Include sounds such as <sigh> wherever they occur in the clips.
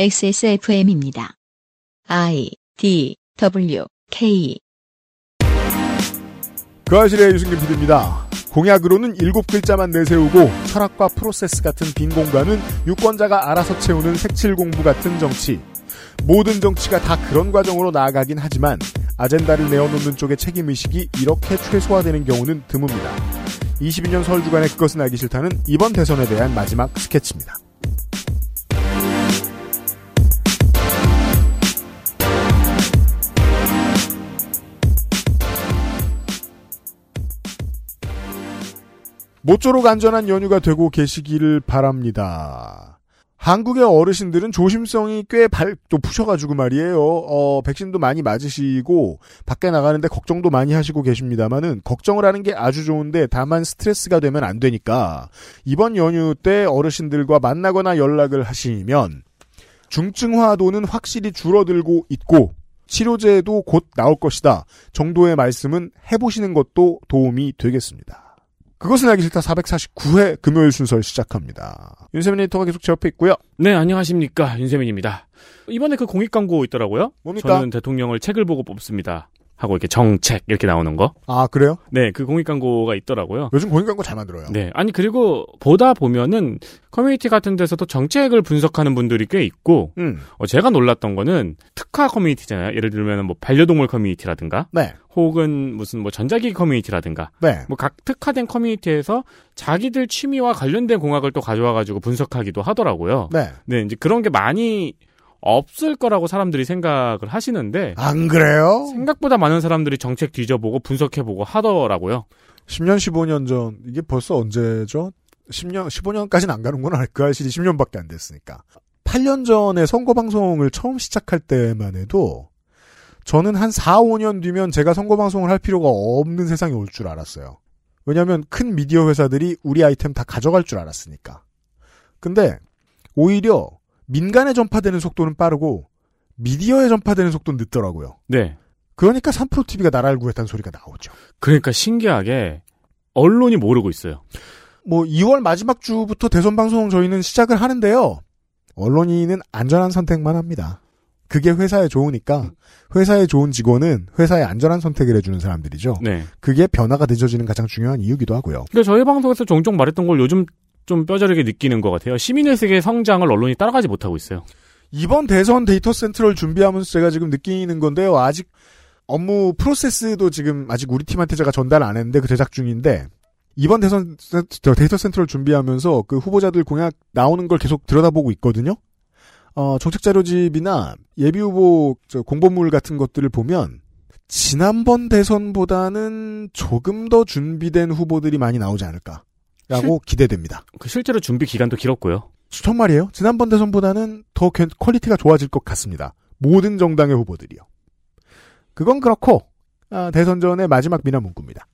XSFM입니다. I D W K 그 아실의 유승균 PD입니다. 공약으로는 일곱 글자만 내세우고 철학과 프로세스 같은 빈 공간은 유권자가 알아서 채우는 색칠 공부 같은 정치. 모든 정치가 다 그런 과정으로 나아가긴 하지만 아젠다를 내어놓는 쪽의 책임의식이 이렇게 최소화되는 경우는 드뭅니다. 22년 설 주간의 그것은 알기 싫다는 이번 대선에 대한 마지막 스케치입니다. 모쪼록 안전한 연휴가 되고 계시기를 바랍니다. 한국의 어르신들은 조심성이 꽤 발, 또 푸셔가지고 말이에요. 어, 백신도 많이 맞으시고, 밖에 나가는데 걱정도 많이 하시고 계십니다만은, 걱정을 하는 게 아주 좋은데, 다만 스트레스가 되면 안 되니까, 이번 연휴 때 어르신들과 만나거나 연락을 하시면, 중증화도는 확실히 줄어들고 있고, 치료제도 곧 나올 것이다. 정도의 말씀은 해보시는 것도 도움이 되겠습니다. 그것은 알기 싫다 449회 금요일 순서 시작합니다. 윤세민 에디터가 계속 제 옆에 있고요. 네, 안녕하십니까. 윤세민입니다. 이번에 그 공익 광고 있더라고요. 뭡니까? 저는 대통령을 책을 보고 뽑습니다. 하고 이렇게 정책 이렇게 나오는 거. 아, 그래요? 네, 그 공익 광고가 있더라고요. 요즘 공익 광고 잘 만들어요. 네, 아니 그리고 보다 보면은 커뮤니티 같은 데서도 정책을 분석하는 분들이 꽤 있고, 음, 어, 제가 놀랐던 거는 특화 커뮤니티잖아요. 예를 들면 뭐 반려동물 커뮤니티라든가, 네, 혹은 무슨 뭐 전자기기 커뮤니티라든가, 네. 뭐 각 특화된 커뮤니티에서 자기들 취미와 관련된 공학을 또 가져와가지고 분석하기도 하더라고요. 네. 네, 이제 그런 게 많이 없을 거라고 사람들이 생각을 하시는데 안 그래요? 생각보다 많은 사람들이 정책 뒤져보고 분석해보고 하더라고요. 10년, 15년 전, 이게 벌써 언제죠? 10년, 15년까지는 안 가는구나. 그 알실이 10년밖에 안 됐으니까. 8년 전에 선거 방송을 처음 시작할 때만 해도 저는 한 4, 5년 뒤면 제가 선거 방송을 할 필요가 없는 세상이 올 줄 알았어요. 왜냐하면 큰 미디어 회사들이 우리 아이템 다 가져갈 줄 알았으니까. 근데 오히려 민간에 전파되는 속도는 빠르고 미디어에 전파되는 속도는 늦더라고요. 네. 그러니까 3프로TV가 나라를 구했다는 소리가 나오죠. 그러니까 신기하게 언론이 모르고 있어요. 뭐 2월 마지막 주부터 대선 방송 저희는 시작을 하는데요. 언론인은 안전한 선택만 합니다. 그게 회사에 좋으니까 회사에 좋은 직원은 회사에 안전한 선택을 해주는 사람들이죠. 네. 그게 변화가 늦어지는 가장 중요한 이유기도 하고요. 그러니까 저희 방송에서 종종 말했던 걸 요즘 좀 뼈저리게 느끼는 것 같아요. 시민의 세계의 성장을 언론이 따라가지 못하고 있어요. 이번 대선 데이터 센트럴 준비하면서 제가 지금 느끼는 건데요. 아직 업무 프로세스도 지금 아직 우리 팀한테 제가 전달 안 했는데 그 제작 중인데 이번 대선 데이터 센트럴 준비하면서 그 후보자들 공약 나오는 걸 계속 들여다보고 있거든요. 어, 정책 자료집이나 예비 후보 저 공보물 같은 것들을 보면 지난번 대선보다는 조금 더 준비된 후보들이 많이 나오지 않을까 라고 기대됩니다. 그 실제로 준비 기간도 길었고요. 정말이에요. 지난번 대선보다는 더 괜- quality가 좋아질 것 같습니다. 모든 정당의 후보들이요. 그건 그렇고 아, 대선 전의 마지막 민하문구입니다.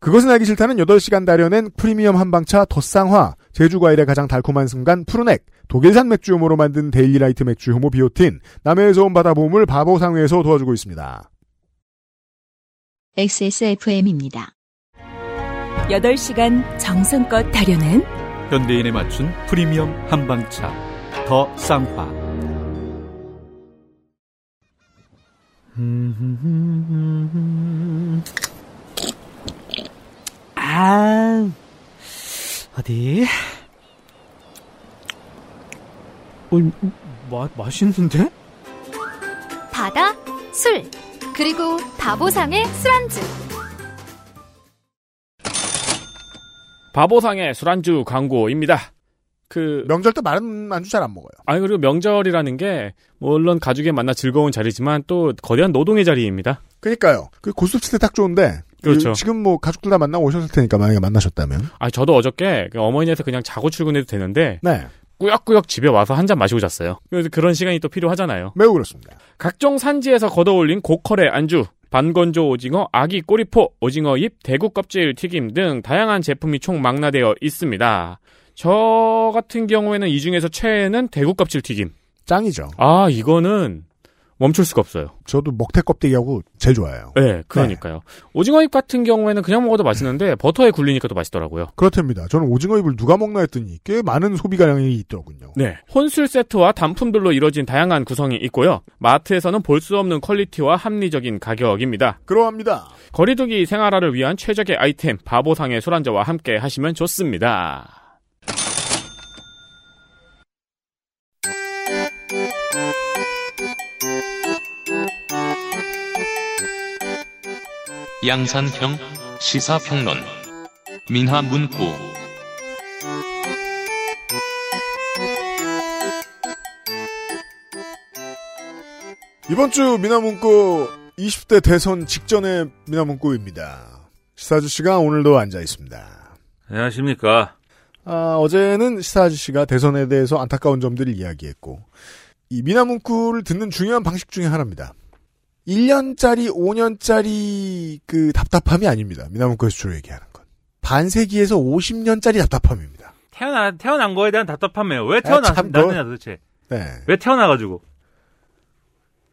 그것은 알기 싫다는 8시간 달여낸 프리미엄 한방차 덧쌍화, 제주과일의 가장 달콤한 순간 푸르넥, 독일산 맥주 효모로 만든 데일리라이트 맥주 효모 비오틴, 남해에서 온 바다 보물 바보상회에서 도와주고 있습니다. XSFM입니다. 8시간 정성껏 다려낸 현대인에 맞춘 프리미엄 한방차 더 쌍화 아, 어디? 어, 마, 맛있는데? 바다, 술, 그리고 바보상의 술안주. 바보상의 술안주 광고입니다. 그 명절 때 마른 안주 잘 안 먹어요. 아니 그리고 명절이라는 게 물론 가족의 만나 즐거운 자리지만 또 거대한 노동의 자리입니다. 그니까요. 그 고스톱 칠때딱 좋은데. 그렇죠. 그 지금 뭐 가족들 다 만나 오셨을 테니까 만약에 만나셨다면. 아 저도 어저께 그 어머니한테 그냥 자고 출근해도 되는데 네. 꾸역꾸역 집에 와서 한 잔 마시고 잤어요. 그래서 그런 시간이 또 필요하잖아요. 매우 그렇습니다. 각종 산지에서 걷어올린 고퀄의 안주, 반건조 오징어, 아기 꼬리포, 오징어 잎, 대구 껍질 튀김 등 다양한 제품이 총 망라되어 있습니다. 저 같은 경우에는 이 중에서 최애는 대구 껍질 튀김. 짱이죠. 아 이거는 멈출 수가 없어요. 저도 먹태 껍데기하고 제일 좋아해요. 네, 그러니까요. 오징어잎 같은 경우에는 그냥 먹어도 맛있는데 <laughs> 버터에 굴리니까 또 맛있더라고요. 그렇답니다. 저는 오징어잎을 누가 먹나 했더니 꽤 많은 소비가량이 있더군요. 네. 혼술 세트와 단품들로 이뤄진 다양한 구성이 있고요. 마트에서는 볼 수 없는 퀄리티와 합리적인 가격입니다. 그러합니다. 거리두기 생활화를 위한 최적의 아이템 바보상의 술안주와 함께 하시면 좋습니다. 양산형 시사평론 민하문구 이번 주 미나문구 20대 대선 직전의 미나문구입니다. 시사 아저씨가 오늘도 앉아 있습니다. 안녕하십니까. 아, 어제는 시사 아저씨가 대선에 대해서 안타까운 점들을 이야기했고, 이 미나문구를 듣는 중요한 방식 중에 하나입니다. 1년짜리, 5년짜리 그 답답함이 아닙니다. 민하문구에서 주로 얘기하는 건. 반세기에서 50년짜리 답답함입니다. 태어나, 태어난 거에 대한 답답함이에요. 왜 아, 참, 태어났느냐 너- 도대체. 네. 왜 태어나가지고.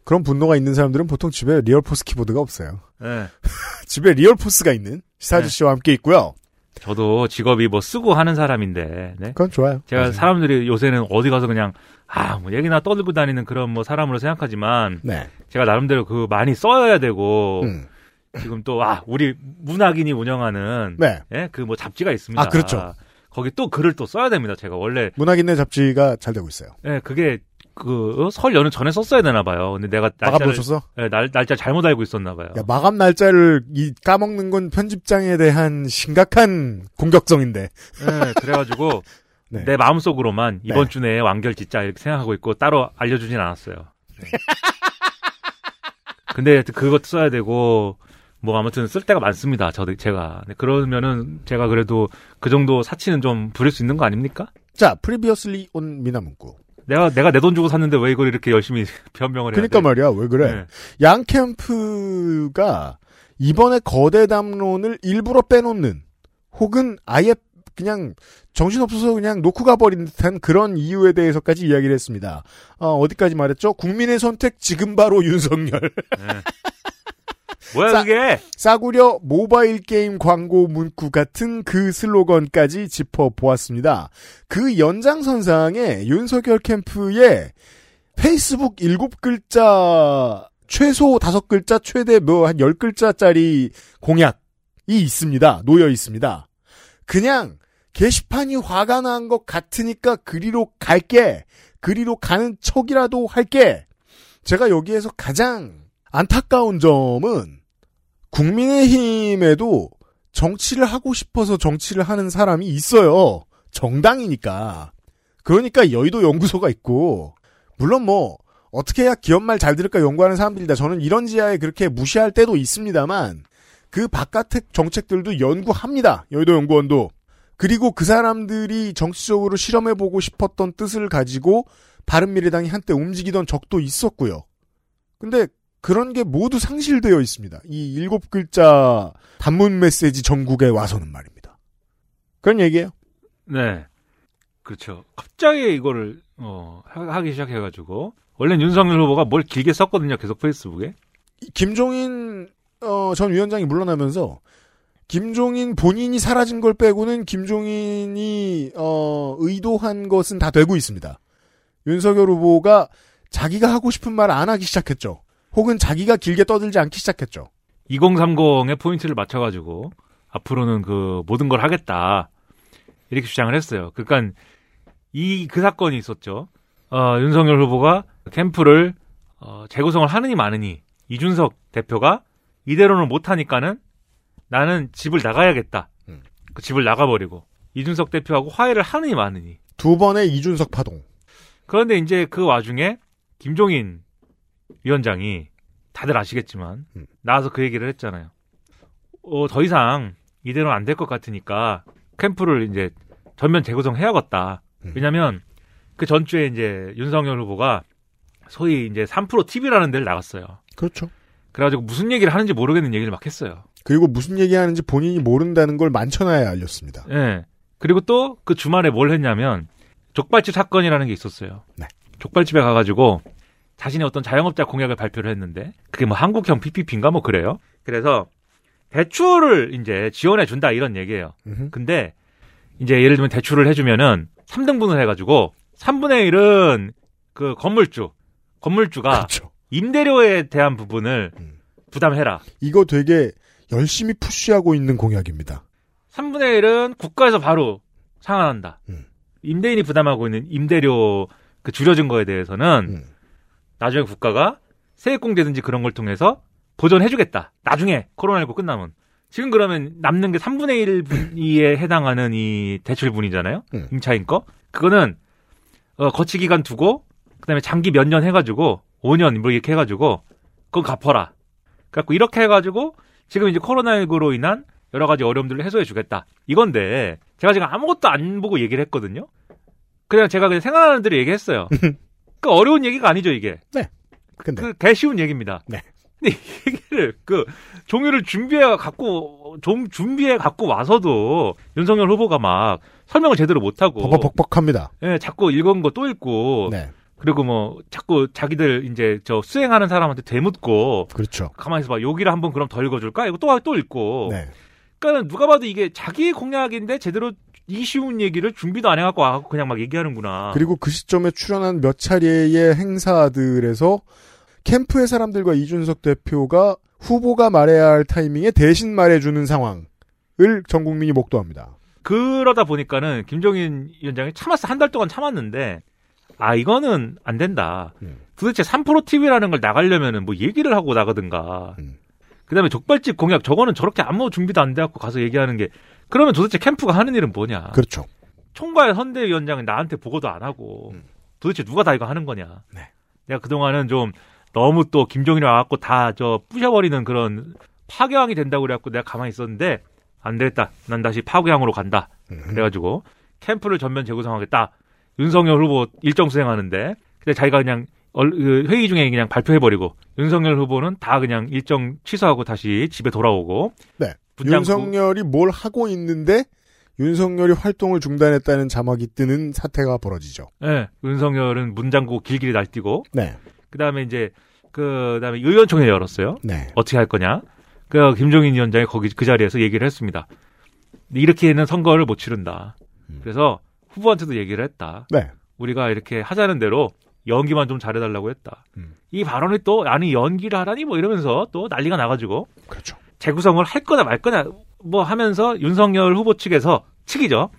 그런 분노가 있는 사람들은 보통 집에 리얼포스 키보드가 없어요. 예. <laughs> 집에 리얼포스가 있는 시사 아저씨와 함께 있고요. 저도 직업이 뭐 쓰고 하는 사람인데, 네. 그건 좋아요. 제가 맞아요. 사람들이 요새는 어디 가서 그냥, 아, 뭐 얘기나 떠들고 다니는 그런 뭐 사람으로 생각하지만, 네. 제가 나름대로 그 많이 써야 되고, 음. 지금 또, 아, 우리 문학인이 운영하는, 네. 예, 그 뭐 잡지가 있습니다. 아, 그렇죠. 거기 또 글을 또 써야 됩니다. 제가 원래, 문학인의 잡지가 잘 되고 있어요. 예, 그게, 그, 어? 설 연휴 전에 썼어야 되나 봐요. 근데 내가 날짜를, 놓쳤어? 예, 날, 날짜 잘못 알고 있었나 봐요. 야, 마감 날짜를 이 까먹는 건 편집장에 대한 심각한 공격성인데. 예, 그래가지고, <laughs> 네. 내 마음속으로만 이번 네. 주 내에 완결 짓자 이렇게 생각하고 있고 따로 알려주진 않았어요. 네. 근데 그것도 써야 되고 뭐 아무튼 쓸 데가 많습니다. 저도 제가 네, 그러면은 제가 그래도 그 정도 사치는 좀 부릴 수 있는 거 아닙니까? 자, previously on 민하문구. 내가 내가 내 돈 주고 샀는데 왜 이걸 이렇게 열심히 <laughs> 변명을 해야 그러니까 돼? 말이야, 왜 그래? 네. 양 캠프가 이번에 거대 담론을 일부러 빼놓는 혹은 아예 그냥 정신없어서 그냥 놓고 가버린 듯한 그런 이유에 대해서까지 이야기를 했습니다. 어, 디까지 말했죠? 국민의 선택 지금 바로 윤석열. 네. 뭐야 싸- 그게? 싸구려 모바일 게임 광고 문구 같은 그 슬로건까지 짚어보았습니다. 그 연장선상에 윤석열 캠프의 페이스북 일곱 글자 최소 다섯 글자 최대 뭐 한 열 글자짜리 공약이 있습니다. 놓여 있습니다. 그냥 게시판이 화가 난 것 같으니까 그리로 갈게. 그리로 가는 척이라도 할게. 제가 여기에서 가장 안타까운 점은 국민의힘에도 정치를 하고 싶어서 정치를 하는 사람이 있어요. 정당이니까. 그러니까 여의도 연구소가 있고, 물론 뭐, 어떻게 해야 기업 말 잘 들을까 연구하는 사람들이다. 저는 이런 지하에 그렇게 무시할 때도 있습니다만, 그 바깥의 정책들도 연구합니다. 여의도 연구원도. 그리고 그 사람들이 정치적으로 실험해보고 싶었던 뜻을 가지고 바른미래당이 한때 움직이던 적도 있었고요. 근데 그런 게 모두 상실되어 있습니다. 이 일곱 글자 단문 메시지 전국에 와서는 말입니다. 그런 얘기예요. 네. 그렇죠. 갑자기 이거를 어 하- 하기 시작해가지고 원래 윤석열 후보가 뭘 길게 썼거든요. 계속 페이스북에. 이 김종인 어, 전 위원장이 물러나면서 김종인 본인이 사라진 걸 빼고는 김종인이 어, 의도한 것은 다 되고 있습니다. 윤석열 후보가 자기가 하고 싶은 말 안 하기 시작했죠. 혹은 자기가 길게 떠들지 않기 시작했죠. 2030의 포인트를 맞춰가지고 앞으로는 그 모든 걸 하겠다 이렇게 주장을 했어요. 그러니까 이 그 사건이 있었죠. 어, 윤석열 후보가 캠프를 어, 재구성을 하느니 마느니 이준석 대표가 이대로는 못하니까는 나는 집을 나가야겠다. 음. 그 집을 나가버리고 이준석 대표하고 화해를 하느니 마느니. 두 번의 이준석 파동. 그런데 이제 그 와중에 김종인 위원장이 다들 아시겠지만 음. 나와서 그 얘기를 했잖아요. 어, 더 이상 이대로는 안 될 것 같으니까 캠프를 이제 전면 재구성해야겠다. 음. 왜냐면 그 전주에 이제 윤석열 후보가 소위 이제 3프로 TV라는 데를 나갔어요. 그렇죠. 그래가지고 무슨 얘기를 하는지 모르겠는 얘기를 막 했어요. 그리고 무슨 얘기하는지 본인이 모른다는 걸 만천하에 알렸습니다. 예. 그리고 또 그 주말에 뭘 했냐면 족발집 사건이라는 게 있었어요. 네. 족발집에 가가지고 자신의 어떤 자영업자 공약을 발표를 했는데 그게 뭐 한국형 PPP인가 뭐 그래요. 그래서 대출을 이제 지원해 준다 이런 얘기예요. 음흠. 근데 이제 예를 들면 대출을 해주면은 3등분을 해가지고 3분의 1은 그 건물주, 건물주가 그렇죠. 임대료에 대한 부분을 음. 부담해라. 이거 되게 열심히 푸시하고 있는 공약입니다. 3분의 1은 국가에서 바로 상환한다. 음. 임대인이 부담하고 있는 임대료 그 줄여진 거에 대해서는 음. 나중에 국가가 세액공제든지 그런 걸 통해서 보전해주겠다. 나중에 코로나19 끝나면. 지금 그러면 남는 게 3분의 1에 <laughs> 해당하는 이 대출분이잖아요. 음. 임차인 거. 그거는 어, 거치 기간 두고 그다음에 장기 몇 년 해가지고 5년 뭐 이렇게 해가지고 그거 갚아라. 그래갖고 이렇게 해가지고 지금 이제 코로나19로 인한 여러 가지 어려움들을 해소해 주겠다. 이건데 제가 지금 아무것도 안 보고 얘기를 했거든요. 그냥 제가 그냥 생각나는 대로 얘기했어요. <laughs> 그 어려운 얘기가 아니죠 이게. 근데 그 개쉬운 얘기입니다. 네. 근데 이 얘기를 그 종이를 준비해 갖고 좀 준비해 갖고 와서도 윤석열 후보가 막 설명을 제대로 못 하고 버벅벅벅합니다. 예, 자꾸 읽은 거 또 읽고 네, 그리고 뭐 자꾸 자기들 이제 저 수행하는 사람한테 되묻고 그렇죠. 가만히 있어 봐. 여기를 한번 그럼 더 읽어 줄까? 이거 또, 또 읽고. 네, 그러니까 누가 봐도 이게 자기 공약인데 제대로 이 쉬운 얘기를 준비도 안 해 갖고 와갖고 그냥 막 얘기하는구나. 그리고 그 시점에 출연한 몇 차례의 행사들에서 캠프의 사람들과 이준석 대표가 후보가 말해야 할 타이밍에 대신 말해주는 상황을 전 국민이 목도합니다. 그러다 보니까는 김종인 위원장이 참았어. 한 달 동안 참았는데, 아, 이거는 안 된다. 음. 도대체 3프로 TV라는 걸 나가려면은 뭐 얘기를 하고 나가든가. 음. 그 다음에 족발집 공약, 저거는 저렇게 아무 준비도 안 돼갖고 가서 얘기하는 게, 그러면 도대체 캠프가 하는 일은 뭐냐. 그렇죠. 총괄 선대위원장이 나한테 보고도 안 하고, 음. 도대체 누가 다 이거 하는 거냐. 네. 내가 그 동안은 좀 너무 또 김종인이 와갖고 다 저 부셔버리는 그런 파괴왕이 된다고 그래갖고 내가 가만히 있었는데, 안 되겠다. 난 다시 파괴왕으로 간다. 음. 그래가지고 캠프를 전면 재구성하겠다. 윤석열 후보 일정 수행하는데 근데 자기가 그냥 얼- 그 회의 중에 그냥 발표해버리고 윤석열 후보는 다 그냥 일정 취소하고 다시 집에 돌아오고 네. 윤석열이 뭘 하고 있는데 윤석열이 활동을 중단했다는 자막이 뜨는 사태가 벌어지죠. 예, 윤석열은 문장구 길길이 날뛰고 네, 그다음에 이제 그다음에 의원총회 열었어요. 네, 어떻게 할 거냐? 그 김종인 위원장이 거기 그 자리에서 얘기를 했습니다. 이렇게는 선거를 못 치른다. 음. 그래서 후보한테도 얘기를 했다. 네. 우리가 이렇게 하자는 대로 연기만 좀 잘해달라고 했다. 음. 이 발언이 또 아니 연기를 하라니 뭐 이러면서 또 난리가 나가지고 그렇죠. 재구성을 할 거나 말 거나 뭐 하면서 윤석열 후보 측에서 측이죠.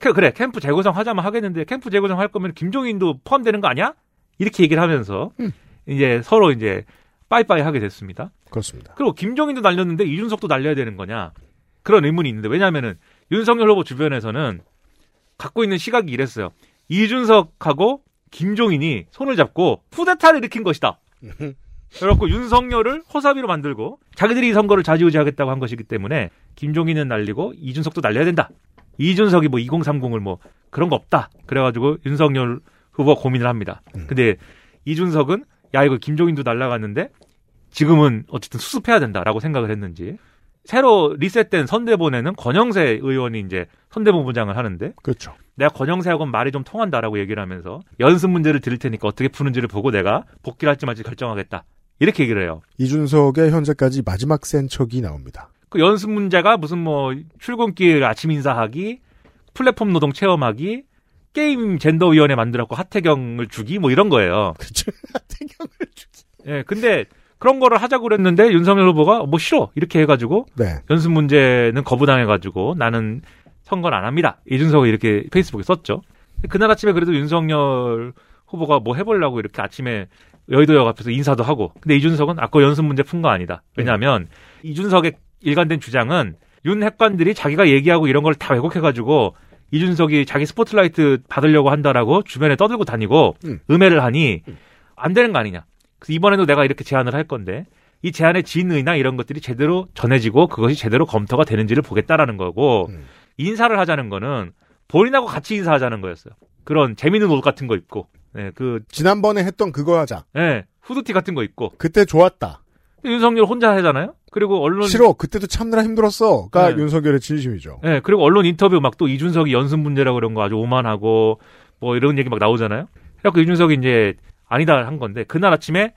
그- 그래 캠프 재구성 하자면 하겠는데 캠프 재구성 할 거면 김종인도 포함되는 거 아니야? 이렇게 얘기를 하면서 음. 이제 서로 이제 빠이빠이 하게 됐습니다. 그렇습니다. 그리고 김종인도 날렸는데 이준석도 날려야 되는 거냐? 그런 의문이 있는데 왜냐하면은 윤석열 후보 주변에서는 갖고 있는 시각이 이랬어요. 이준석하고 김종인이 손을 잡고 쿠데타를 일으킨 것이다. 그래갖고 윤석열을 호사비로 만들고 자기들이 이 선거를 좌지우지하겠다고 한 것이기 때문에 김종인은 날리고 이준석도 날려야 된다. 이준석이 뭐 2030을 뭐 그런 거 없다. 그래가지고 윤석열 후보 고민을 합니다. 음. 근데 이준석은 야 이거 김종인도 날라갔는데 지금은 어쨌든 수습해야 된다라고 생각을 했는지 새로 리셋된 선대본에는 권영세 의원이 이제 선대본부장을 하는데 그렇죠. 내가 권영세하고는 말이 좀 통한다라고 얘기를 하면서 연습 문제를 드릴 테니까 어떻게 푸는지를 보고 내가 복귀를 할지 말지 결정하겠다. 이렇게 얘기를 해요. 이준석의 현재까지 마지막 센 척이 나옵니다. 그 연습 문제가 무슨 뭐 출근길 아침 인사하기, 플랫폼 노동 체험하기, 게임 젠더 위원회 만들었고 하태경을 주기 뭐 이런 거예요. 그렇죠. <laughs> 태경을 주기. 예, 근데 그런 거를 하자고 그랬는데 윤석열 후보가 뭐 싫어 이렇게 해가지고 네. 연습 문제는 거부당해가지고 나는 선거를 안 합니다. 이준석이 이렇게 페이스북에 썼죠. 그날 아침에 그래도 윤석열 후보가 뭐 해보려고 이렇게 아침에 여의도역 앞에서 인사도 하고. 근데 이준석은 아까 연습 문제 푼 거 아니다. 왜냐하면 이준석의 일관된 주장은 윤 핵관들이 자기가 얘기하고 이런 걸 다 왜곡해가지고 이준석이 자기 스포트라이트 받으려고 한다라고 주변에 떠들고 다니고 음. 음해를 하니 안 되는 거 아니냐. 그래서 이번에도 내가 이렇게 제안을 할 건데 이 제안의 진의나 이런 것들이 제대로 전해지고 그것이 제대로 검토가 되는지를 보겠다라는 거고 음. 인사를 하자는 거는 본인하고 같이 인사하자는 거였어요. 그런 재밌는 옷 같은 거 입고, 예, 그, 지난번에 했던 그거 하자. 예, 후드티 같은 거 입고. 그때 좋았다. 윤석열 혼자 하잖아요? 그리고 언론. 싫어. 그때도 참느라 힘들었어.가 네. 윤석열의 진심이죠. 예, 그리고 언론 인터뷰 막 또 이준석이 연습 문제라고 그런 거 아주 오만하고 뭐 이런 얘기 막 나오잖아요. 그래갖고 이준석이 이제 아니다 한 건데 그날 아침에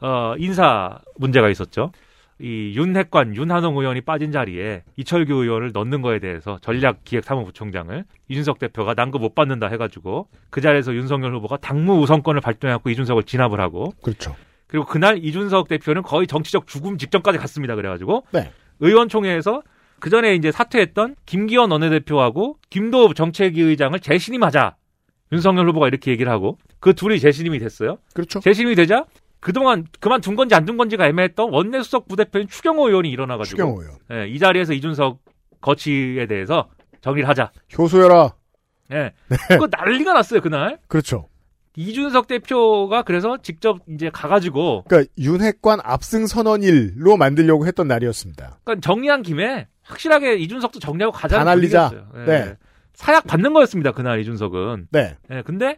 어, 인사 문제가 있었죠. 이 윤핵관 윤한홍 의원이 빠진 자리에 이철규 의원을 넣는 거에 대해서 전략기획사무부총장을 이준석 대표가 난 거 못 받는다 해가지고 그 자리에서 윤석열 후보가 당무 우선권을 발동해갖고 이준석을 진압을 하고 그렇죠. 그리고 그날 이준석 대표는 거의 정치적 죽음 직전까지 갔습니다. 그래가지고 네. 의원총회에서 그 전에 이제 사퇴했던 김기현 원내대표하고 김도 정책위 의장을 재신임하자 윤석열 후보가 이렇게 얘기를 하고 그 둘이 재신임이 됐어요. 그렇죠. 재신임이 되자 그동안 그만둔 건지 안 둔 건지가 애매했던 원내 수석 부대표인 추경호 의원이 일어나가지고 추경호 의원. 예, 이 자리에서 이준석 거치에 대해서 정리를 하자. 효소여라. 예, 그거 난리가 났어요 그날. 그렇죠. 이준석 대표가 그래서 직접 이제 가가지고 그러니까 윤핵관 압승 선언일로 만들려고 했던 날이었습니다. 그러니까 정리한 김에 확실하게 이준석도 정리하고 가자는 다 날리자. 예. 네. 사약 받는 거였습니다 그날 이준석은. 네. 예, 근데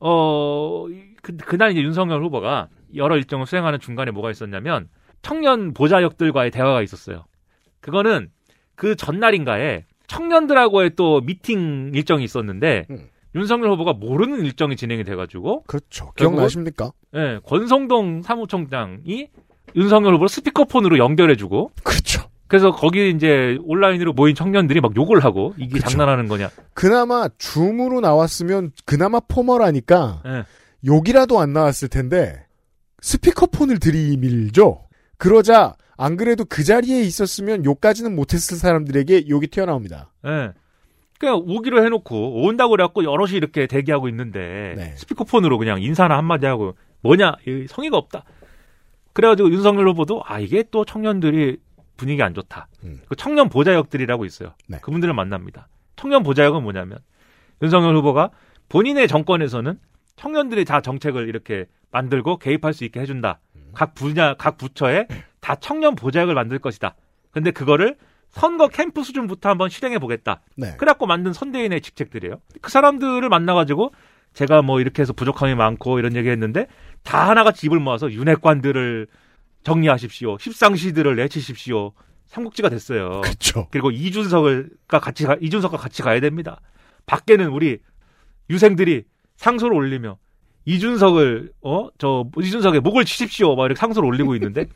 어 그, 그날 이제 윤석열 후보가 여러 일정을 수행하는 중간에 뭐가 있었냐면 청년 보좌역들과의 대화가 있었어요. 그거는 그 전날인가에 청년들하고의 또 미팅 일정이 있었는데 음. 윤석열 후보가 모르는 일정이 진행이 돼가지고 그렇죠. 기억나십니까? 예, 권성동 사무총장이 윤석열 후보를 스피커폰으로 연결해주고 그렇죠. 그래서 거기 이제 온라인으로 모인 청년들이 막 욕을 하고 이게 그쵸. 장난하는 거냐. 그나마 줌으로 나왔으면 그나마 포멀하니까 예. 욕이라도 안 나왔을 텐데 스피커폰을 들이밀죠. 그러자 안 그래도 그 자리에 있었으면 욕까지는 못했을 사람들에게 욕이 튀어나옵니다. 예. 그냥 오기로 해놓고 온다고 그래갖고 여럿이 이렇게 대기하고 있는데 네. 스피커폰으로 그냥 인사나 한마디 하고 뭐냐 이 성의가 없다. 그래가지고 윤석열 후보도 아 이게 또 청년들이 분위기 안 좋다. 음. 그 청년 보좌역들이라고 있어요. 네. 그분들을 만납니다. 청년 보좌역은 뭐냐면 윤석열 후보가 본인의 정권에서는 청년들이 다 정책을 이렇게 만들고 개입할 수 있게 해준다. 음. 각 분야, 각 부처에 다 청년 보좌역을 만들 것이다. 근데 그거를 선거 캠프 수준부터 한번 실행해 보겠다. 네. 그래갖고 만든 선대인의 직책들이에요. 그 사람들을 만나가지고 제가 뭐 이렇게 해서 부족함이 많고 이런 얘기 했는데 다 하나같이 입을 모아서 윤핵관들을 정리하십시오. 십상시들을 내치십시오. 삼국지가 됐어요. 그렇죠. 그리고 이준석을가 같이 가, 이준석과 같이 가야 됩니다. 밖에는 우리 유생들이 상소를 올리며 이준석을 어 저 이준석의 목을 치십시오. 막 이렇게 상소를 올리고 있는데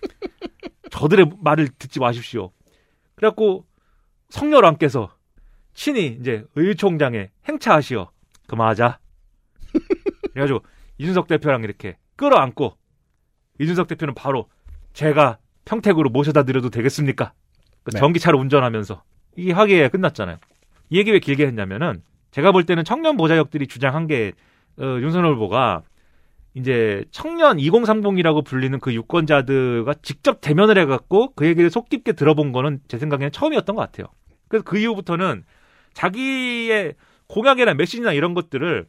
<laughs> 저들의 말을 듣지 마십시오. 그래갖고 성렬왕께서 친히 이제 의총장에 행차하시어 그만하자. <laughs> 그래가지고 이준석 대표랑 이렇게 끌어안고 이준석 대표는 바로 제가 평택으로 모셔다 드려도 되겠습니까? 그 네. 전기차로 운전하면서 이 화기에 끝났잖아요. 이 얘기 왜 길게 했냐면은 제가 볼 때는 청년 보좌역들이 주장한 게 어, 윤석열 후보가 이제 청년 2030이라고 불리는 그 유권자들과 직접 대면을 해갖고 그 얘기를 속 깊게 들어본 거는 제 생각에는 처음이었던 것 같아요. 그래서 그 이후부터는 자기의 공약이나 메시지나 이런 것들을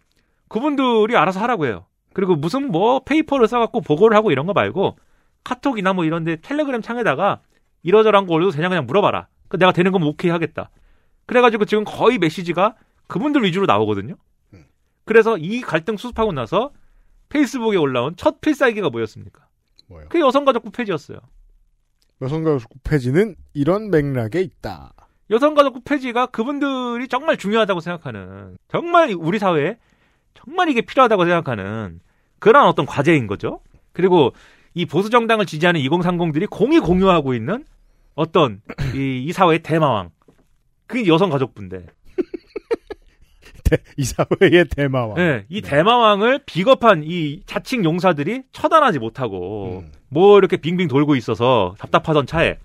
그분들이 알아서 하라고 해요. 그리고 무슨 뭐 페이퍼를 써갖고 보고를 하고 이런 거 말고 카톡이나 뭐 이런데 텔레그램 창에다가 이러저러한 거 올려도 되냐 그냥 물어봐라. 그 내가 되는 거면 오케이 하겠다. 그래가지고 지금 거의 메시지가 그분들 위주로 나오거든요. 그래서 이 갈등 수습하고 나서 페이스북에 올라온 첫 필살기가 뭐였습니까? 뭐요? 그 여성가족부 폐지였어요. 여성가족 폐지는 이런 맥락에 있다. 여성가족부 폐지가 그분들이 정말 중요하다고 생각하는 정말 우리 사회에 정말 이게 필요하다고 생각하는 그런 어떤 과제인 거죠. 그리고 이 보수 정당을 지지하는 2030들이 공이 공유하고 있는 어떤 <clears throat> 이, 이 사회의 대마왕 그 여성 가족부인데 이 사회의 대마왕. 네, 이 대마왕을 비겁한 이 자칭 용사들이 처단하지 못하고 음. 뭐 이렇게 빙빙 돌고 있어서 답답하던 차에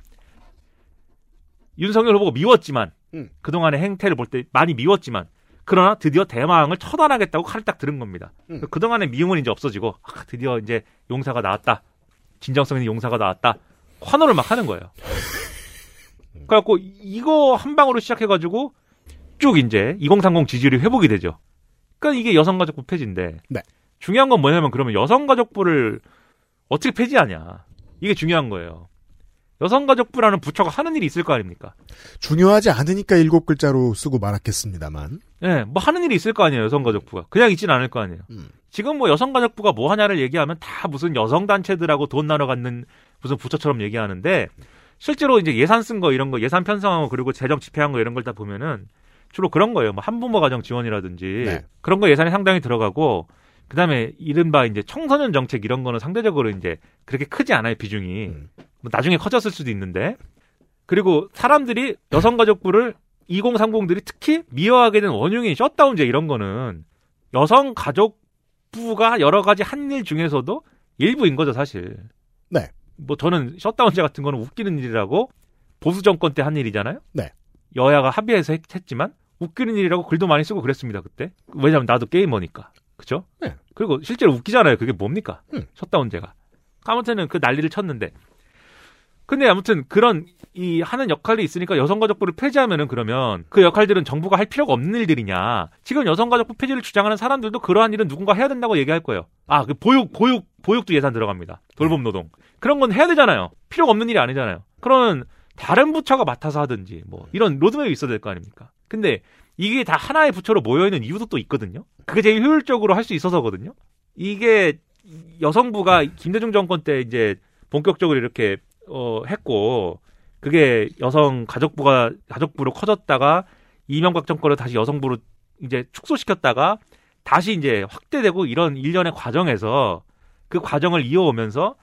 윤석열 후보가 미웠지만 음. 그동안의 행태를 볼 때 많이 미웠지만 그러나 드디어 대마왕을 처단하겠다고 칼을 딱 들은 겁니다. 음. 그동안의 미움은 이제 없어지고 아, 드디어 이제 용사가 나왔다. 진정성 있는 용사가 나왔다. 환호를 막 하는 거예요. 그래갖고 이거 한 방으로 시작해가지고 쭉 이제 2030 지지율이 회복이 되죠. 그러니까 이게 여성가족부 폐지인데 네. 중요한 건 뭐냐면 그러면 여성가족부를 어떻게 폐지하냐 이게 중요한 거예요. 여성가족부라는 부처가 하는 일이 있을 거 아닙니까? 중요하지 않으니까 일곱 글자로 쓰고 말았겠습니다만. 예, 뭐 하는 일이 있을 거 아니에요, 여성가족부가. 그냥 있진 않을 거 아니에요. 음. 지금 뭐 여성가족부가 뭐 하냐를 얘기하면 다 무슨 여성단체들하고 돈 나눠 갖는 무슨 부처처럼 얘기하는데 실제로 이제 예산 쓴 거 이런 거 예산 편성하고 그리고 재정 집행한 거 이런 걸 다 보면은 주로 그런 거예요. 뭐 한부모 가정 지원이라든지 네. 그런 거 예산이 상당히 들어가고 그다음에 이른바 이제 청소년 정책 이런 거는 상대적으로 이제 그렇게 크지 않아요 비중이 음. 뭐 나중에 커졌을 수도 있는데 그리고 사람들이 여성가족부를 2030들이 특히 미워하게 된 원흉이 셧다운제 이런 거는 여성가족 부가 여러 가지 한 일 중에서도 일부인 거죠 사실. 네. 뭐 저는 셧다운제 같은 거는 웃기는 일이라고 보수 정권 때 한 일이잖아요. 네. 여야가 합의해서 했, 했지만 웃기는 일이라고 글도 많이 쓰고 그랬습니다 그때. 왜냐하면 나도 게이머니까. 그죠? 네. 그리고 실제로 웃기잖아요. 그게 뭡니까? 음. 셧다운제가. 아무튼은 그 난리를 쳤는데. 근데 아무튼 그런 이 하는 역할이 있으니까 여성가족부를 폐지하면은 그러면 그 역할들은 정부가 할 필요가 없는 일들이냐. 지금 여성가족부 폐지를 주장하는 사람들도 그러한 일은 누군가 해야 된다고 얘기할 거예요. 아, 그 보육, 보육, 보육도 예산 들어갑니다. 돌봄 노동. 그런 건 해야 되잖아요. 필요가 없는 일이 아니잖아요. 그러면 다른 부처가 맡아서 하든지 뭐 이런 로드맵이 있어야 될 거 아닙니까? 근데 이게 다 하나의 부처로 모여있는 이유도 또 있거든요. 그게 제일 효율적으로 할 수 있어서거든요. 이게 여성부가 김대중 정권 때 이제 본격적으로 이렇게 어 했고 그게 여성 가족부가 가족부로 커졌다가 이명박 정권을 다시 여성부로 이제 축소시켰다가 다시 이제 확대되고 이런 일련의 과정에서 그 과정을 이어오면서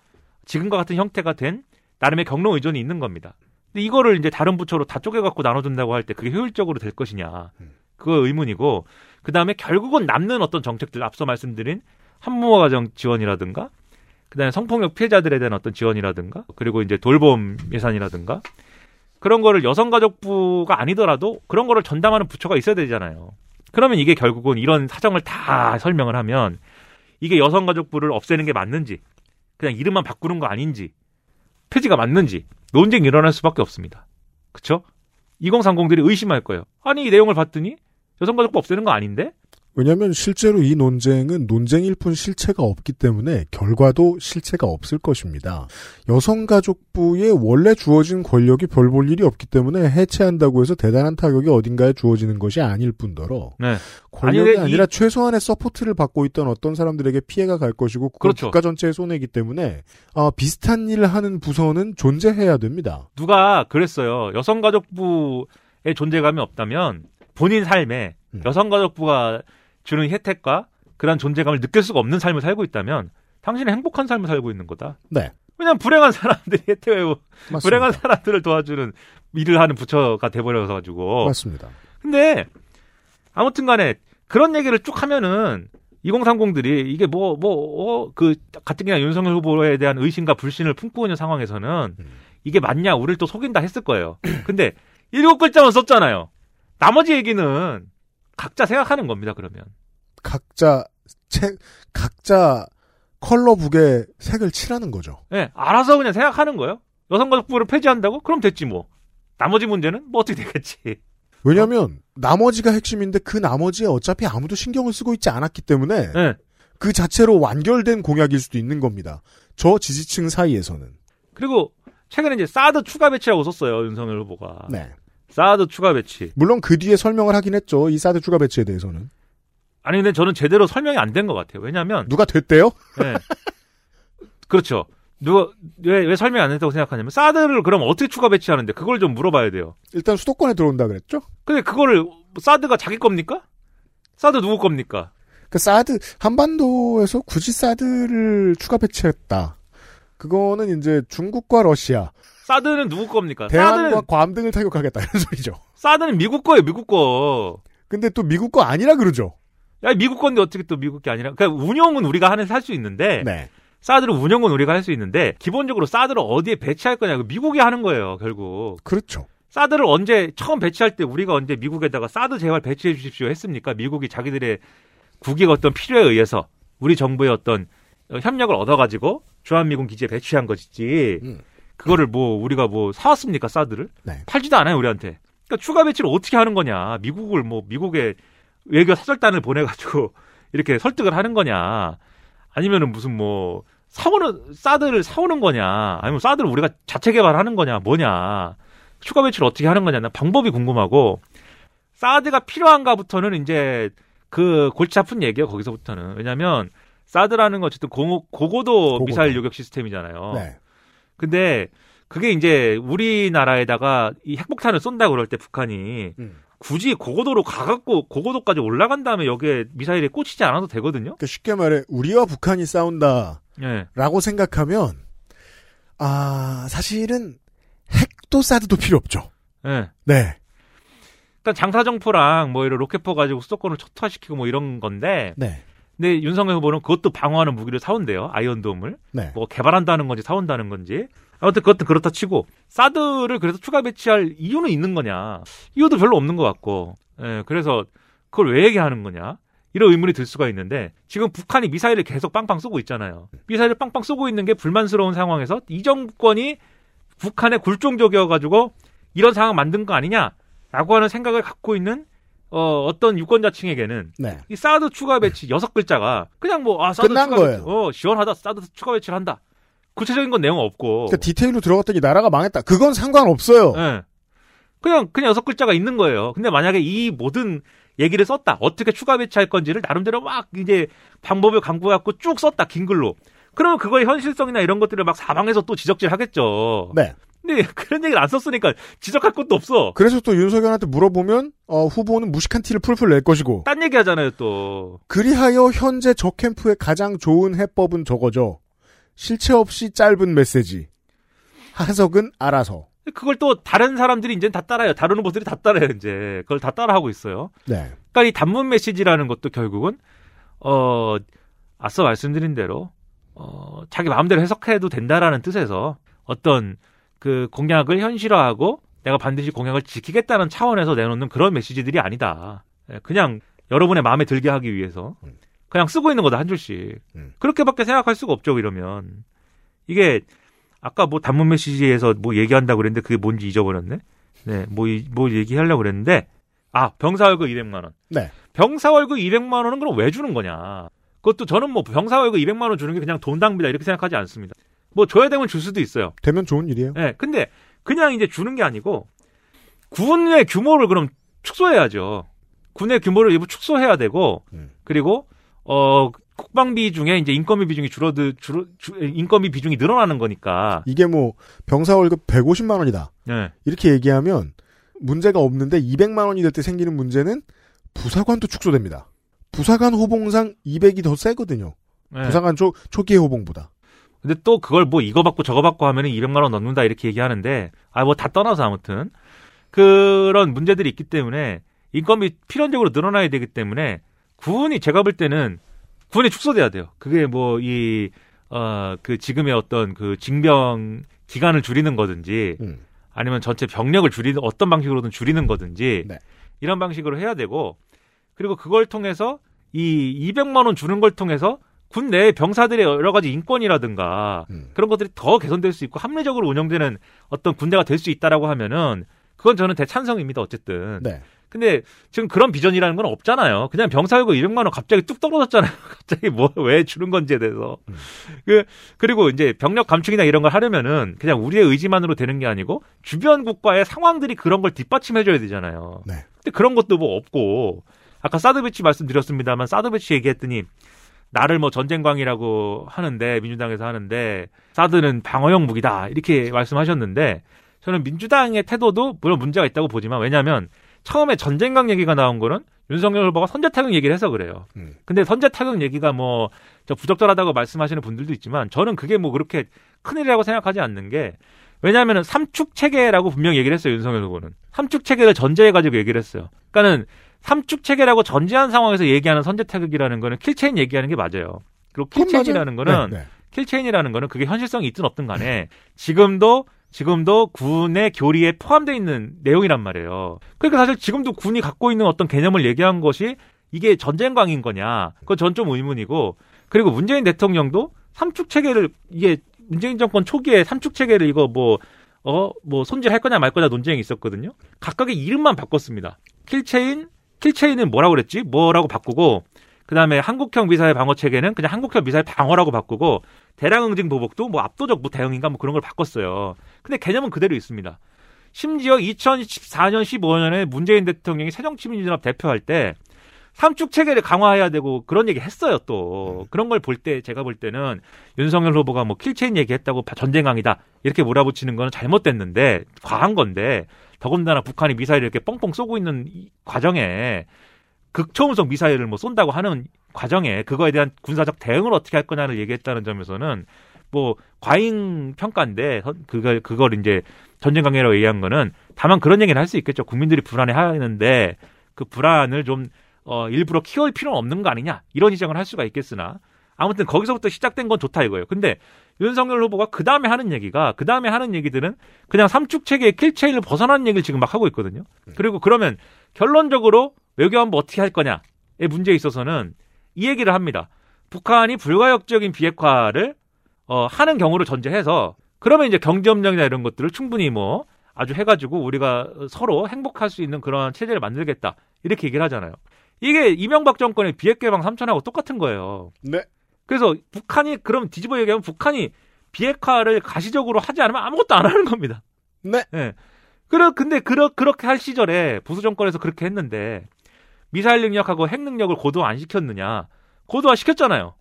지금과 같은 형태가 된 나름의 경로 의존이 있는 겁니다. 근데 이거를 이제 다른 부처로 다 쪼개갖고 나눠준다고 할 때 그게 효율적으로 될 것이냐. 그거 의문이고, 그 다음에 결국은 남는 어떤 정책들, 앞서 말씀드린 한부모 가정 지원이라든가, 그 다음에 성폭력 피해자들에 대한 어떤 지원이라든가, 그리고 이제 돌봄 예산이라든가, 그런 거를 여성가족부가 아니더라도 그런 거를 전담하는 부처가 있어야 되잖아요. 그러면 이게 결국은 이런 사정을 다 설명을 하면 이게 여성가족부를 없애는 게 맞는지, 그냥 이름만 바꾸는 거 아닌지, 폐지가 맞는지 논쟁이 일어날 수밖에 없습니다. 그쵸? 2030들이 의심할 거예요. 아니, 이 내용을 봤더니 여성가족부 없애는 거 아닌데? 왜냐하면 실제로 이 논쟁은 논쟁일 뿐 실체가 없기 때문에 결과도 실체가 없을 것입니다. 여성가족부에 원래 주어진 권력이 별 볼 일이 없기 때문에 해체한다고 해서 대단한 타격이 어딘가에 주어지는 것이 아닐 뿐더러 네. 권력이 아니, 아니라 이- 최소한의 support를 받고 있던 어떤 사람들에게 피해가 갈 것이고 그렇죠. 국가 전체의 손해이기 때문에 아, 비슷한 일을 하는 부서는 존재해야 됩니다. 누가 그랬어요. 여성가족부의 존재감이 없다면 본인 삶에 음. 여성가족부가 주는 혜택과 그런 존재감을 느낄 수가 없는 삶을 살고 있다면 당신은 행복한 삶을 살고 있는 거다. 네. 왜냐면 불행한 사람들이 혜택을. 불행한 사람들을 도와주는 일을 하는 부처가 돼버려서 가지고 맞습니다. 근데 아무튼 간에 그런 얘기를 쭉 하면은 2030들이 이게 뭐 뭐그 가뜩이나 윤석열 후보에 대한 의심과 불신을 품고 있는 상황에서는 음. 이게 맞냐 우리를 또 속인다 했을 거예요. 근데 일곱 글자만 썼잖아요. 나머지 얘기는 각자 생각하는 겁니다. 그러면 각자 책 각자 컬러북에 색을 칠하는 거죠. 예 알아서 그냥 생각하는 거예요. 여성가족부를 폐지한다고? 그럼 됐지 뭐. 나머지 문제는 뭐 어떻게 되겠지. <laughs> 왜냐하면 나머지가 핵심인데 그 나머지에 어차피 아무도 신경을 쓰고 있지 않았기 때문에 예. 그 자체로 완결된 공약일 수도 있는 겁니다. 저 지지층 사이에서는. 그리고 최근에 이제 사드 추가 배치라고 썼어요 윤석열 후보가. 네. 사드 추가 배치. 물론 그 뒤에 설명을 하긴 했죠. 이 사드 추가 배치에 대해서는. 아니 근데 저는 제대로 설명이 안 된 것 같아요. 왜냐하면 누가 됐대요? 네. 그렇죠. 누가 왜, 왜 설명이 안 됐다고 생각하냐면 사드를 그럼 어떻게 추가 배치하는데 그걸 좀 물어봐야 돼요. 일단 수도권에 들어온다 그랬죠? 근데 그거를 사드가 자기 겁니까? 사드 누구 겁니까? 그 사드 한반도에서 굳이 사드를 추가 배치했다. 그거는 이제 중국과 러시아, 사드는 누구 겁니까? 대한과 사드는, 괌 등을 타격하겠다 이런 소리죠. 사드는 미국 거예요, 미국 거. 근데 또 미국 거 아니라 그러죠. 야, 미국 건데 어떻게 또 미국 게 아니라. 그러니까 운영은 우리가 하는 할 수 있는데 네. 사드를 운영은 우리가 할 수 있는데 기본적으로 사드를 어디에 배치할 거냐 그 미국이 하는 거예요, 결국. 그렇죠. 사드를 언제 처음 배치할 때 우리가 언제 미국에다가 사드 제발 배치해 주십시오 했습니까? 미국이 자기들의 국익 어떤 필요에 의해서 우리 정부의 어떤 어, 협력을 얻어가지고 주한미군 기지에 배치한 것이지. 음. 그거를 뭐 우리가 뭐 사왔습니까 사드를? 네. 팔지도 않아요 우리한테. 그러니까 추가 배치를 어떻게 하는 거냐? 미국을 뭐 미국의 외교 사절단을 보내가지고 <laughs> 이렇게 설득을 하는 거냐? 아니면은 무슨 뭐 사오는 사드를 사오는 거냐? 아니면 사드를 우리가 자체 개발하는 거냐? 뭐냐? 추가 배치를 어떻게 하는 거냐? 나 방법이 궁금하고 사드가 필요한가부터는 이제 그 골치 아픈 얘기예요. 거기서부터는 왜냐하면 사드라는 건 어쨌든 고, 고고도 고고도. 미사일 요격 시스템이잖아요. 네. 근데 그게 이제 우리나라에다가 이 핵폭탄을 쏜다 그럴 때 북한이 음. 굳이 고고도로 가갖고 고고도까지 올라간 다음에 여기에 미사일에 꽂히지 않아도 되거든요. 그러니까 쉽게 말해 우리와 북한이 싸운다라고 예. 생각하면 아 사실은 핵도 사드도 필요 없죠. 예. 네. 일단 장사정포랑 뭐 이런 로켓포 가지고 수도권을 초토화시키고 뭐 이런 건데 네. 근데 윤석열 후보는 그것도 방어하는 무기를 사온대요. 아이언돔을. 네. 뭐 개발한다는 건지 사온다는 건지. 아무튼 그것도 그렇다 치고 사드를 그래서 추가 배치할 이유는 있는 거냐? 이유도 별로 없는 것 같고. 예, 그래서 그걸 왜 얘기하는 거냐? 이런 의문이 들 수가 있는데 지금 북한이 미사일을 계속 빵빵 쏘고 있잖아요. 미사일을 빵빵 쏘고 있는 게 불만스러운 상황에서 이 정권이 북한에 굴종적이어 가지고 이런 상황 만든 거 아니냐라고 하는 생각을 갖고 있는 어, 어떤 유권자층에게는 네. 이 사드 추가 배치 여섯 글자가 그냥 뭐 아 사드 끝난 추가 거예요. 배치, 어 시원하다 사드 추가 배치를 한다. 구체적인 건 내용 없고. 그러니까 디테일로 들어갔더니 나라가 망했다. 그건 상관없어요. 예. 그냥 그냥 여섯 글자가 있는 거예요. 근데 만약에 이 모든 얘기를 썼다. 어떻게 추가 배치할 건지를 나름대로 막 이제 방법을 강구해갖고 쭉 썼다. 긴 글로. 그러면 그거의 현실성이나 이런 것들을 막 사방에서 또 지적질 하겠죠. 네. 근데 <laughs> 그런 얘기를 안 썼으니까 지적할 것도 없어. 그래서 또 윤석열한테 물어보면 어, 후보는 무식한 티를 풀풀 낼 것이고 딴 얘기 하잖아요, 또. 그리하여 현재 저 캠프의 가장 좋은 해법은 저거죠. 실체 없이 짧은 메시지. 하석은 알아서. 그걸 또 다른 사람들이 이제 다 따라요. 다른 후보들이 다 따라요, 이제. 그걸 다 따라하고 있어요. 네. 그러니까 이 단문 메시지라는 것도 결국은 어 앞서 말씀드린 대로 어 자기 마음대로 해석해도 된다라는 뜻에서 어떤 그 공약을 현실화하고 내가 반드시 공약을 지키겠다는 차원에서 내놓는 그런 메시지들이 아니다. 예, 그냥 여러분의 마음에 들게 하기 위해서 그냥 쓰고 있는 거다 한 줄씩. 음. 그렇게밖에 생각할 수가 없죠 이러면 이게 아까 뭐 단문 메시지에서 뭐 얘기한다고 그랬는데 그게 뭔지 잊어버렸네. 네, 뭐, 이- 뭐 얘기하려고 그랬는데, 아, 병사 월급 200만원. 네. 병사 월급 200만원은 그럼 왜 주는 거냐. 그것도 저는 뭐 병사 월급 200만원 주는 게 그냥 돈 낭비다 이렇게 생각하지 않습니다. 뭐 줘야 되면 줄 수도 있어요. 되면 좋은 일이에요. 예, 근데 그냥 이제 주는 게 아니고, 군의 규모를 그럼 축소해야죠. 군의 규모를 일부 축소해야 되고, 음. 그리고, 어, 국방비 중에 이제 인건비 비중이 줄어들, 줄, 주- 인건비 비중이 늘어나는 거니까. 이게 뭐 병사 월급 150만 원이다. 예. 이렇게 얘기하면 문제가 없는데 200만 원이 될 때 생기는 문제는 부사관도 축소됩니다. 부사관 호봉상 200이 더 세거든요. 예. 부사관 초, 초기의 호봉보다. 근데 또 그걸 뭐 이거 받고 저거 받고 하면은 200만 원 넣는다 이렇게 얘기하는데 아 뭐 다 떠나서 아무튼 그런 문제들이 있기 때문에 인건비 필연적으로 늘어나야 되기 때문에 군이 제가 볼 때는 군이 축소돼야 돼요. 그게 뭐 이 어 그 지금의 어떤 그 징병 기간을 줄이는 거든지 음. 아니면 전체 병력을 줄이는 어떤 방식으로든 줄이는 거든지 네. 이런 방식으로 해야 되고 그리고 그걸 통해서 이 200만 원 주는 걸 통해서 군내 병사들의 여러 가지 인권이라든가 음. 그런 것들이 더 개선될 수 있고 합리적으로 운영되는 어떤 군대가 될 수 있다라고 하면은 그건 저는 대찬성입니다 어쨌든. 네. 근데 지금 그런 비전이라는 건 없잖아요. 그냥 병사 월급 200만 원 갑자기 뚝 떨어졌잖아요. <laughs> 갑자기 뭐 왜 주는 건지에 대해서. 음. 그 그리고 이제 병력 감축이나 이런 걸 하려면은 그냥 우리의 의지만으로 되는 게 아니고 주변 국가의 상황들이 그런 걸 뒷받침해 줘야 되잖아요. 네. 근데 그런 것도 뭐 없고 아까 사드 배치 말씀드렸습니다만 사드 배치 얘기했더니 나를 뭐 전쟁광이라고 하는데 민주당에서 하는데 사드는 방어용 무기다 이렇게 말씀하셨는데 저는 민주당의 태도도 물론 문제가 있다고 보지만 왜냐하면 처음에 전쟁광 얘기가 나온 거는 윤석열 후보가 선제 타격 얘기를 해서 그래요. 음. 근데 선제 타격 얘기가 뭐 저 부적절하다고 말씀하시는 분들도 있지만 저는 그게 뭐 그렇게 큰일이라고 생각하지 않는 게 왜냐하면 삼축 체계라고 분명히 얘기를 했어요 윤석열 후보는 삼축 체계를 전제해 가지고 얘기를 했어요. 그러니까는 삼축 체계라고 전제한 상황에서 얘기하는 선제 타격이라는 거는 kill chain 얘기하는 게 맞아요. 그리고 kill chain이라는. 거는 네, 네. kill chain이라는 거는 그게 현실성이 있든 없든 간에 지금도 지금도 군의 교리에 포함되어 있는 내용이란 말이에요. 그러니까 사실 지금도 군이 갖고 있는 어떤 개념을 얘기한 것이 이게 전쟁광인 거냐? 그건 전 좀 의문이고 그리고 문재인 대통령도 삼축 체계를 이게 문재인 정권 초기에 삼축 체계를 이거 뭐 어, 뭐 손질할 거냐 말 거냐 논쟁이 있었거든요. 각각의 이름만 바꿨습니다. kill chain, kill chain은 뭐라고 그랬지? 뭐라고 바꾸고 그다음에 한국형 미사일 방어 체계는 그냥 한국형 미사일 방어라고 바꾸고 대량 응징 보복도 뭐 압도적 뭐 대응인가 뭐 그런 걸 바꿨어요. 근데 개념은 그대로 있습니다. 심지어 2014년 15년에 문재인 대통령이 새정치민주연합 대표할 때 삼축 체계를 강화해야 되고 그런 얘기 했어요 또 그런 걸 볼 때 제가 볼 때는 윤석열 후보가 뭐 kill chain 얘기했다고 전쟁광이다 이렇게 몰아붙이는 거는 잘못됐는데 과한 건데 더군다나 북한이 미사일을 이렇게 뻥뻥 쏘고 있는 이 과정에 극초음속 미사일을 뭐 쏜다고 하는 과정에 그거에 대한 군사적 대응을 어떻게 할 거냐를 얘기했다는 점에서는 뭐 과잉 평가인데 선- 그걸 그걸 이제 전쟁 강요라고 얘기한 거는 다만 그런 얘기는 할 수 있겠죠. 국민들이 불안해 하는데 그 불안을 좀 어, 일부러 키울 필요는 없는 거 아니냐 이런 지적을 할 수가 있겠으나 아무튼 거기서부터 시작된 건 좋다 이거예요. 근데 윤석열 후보가 그 다음에 하는 얘기가 그 다음에 하는 얘기들은 그냥 삼축 체계의 킬체인을 벗어나는 얘기를 지금 막 하고 있거든요. 그리고 그러면 결론적으로 외교안보 어떻게 할 거냐의 문제에 있어서는 이 얘기를 합니다. 북한이 불가역적인 비핵화를 어, 하는 경우를 전제해서 그러면 이제 경제협력이나 이런 것들을 충분히 뭐 아주 해가지고 우리가 서로 행복할 수 있는 그런 체제를 만들겠다 이렇게 얘기를 하잖아요. 이게 이명박 정권의 비핵개방 3천하고 똑같은 거예요. 네. 그래서 북한이 그럼 뒤집어 얘기하면 북한이 비핵화를 가시적으로 하지 않으면 아무것도 안 하는 겁니다. 네. 예. 그러 근데 그러, 그렇게 할 시절에 보수 정권에서 그렇게 했는데 미사일 능력하고 핵 능력을 고도화 안 시켰느냐? 고도화 시켰잖아요.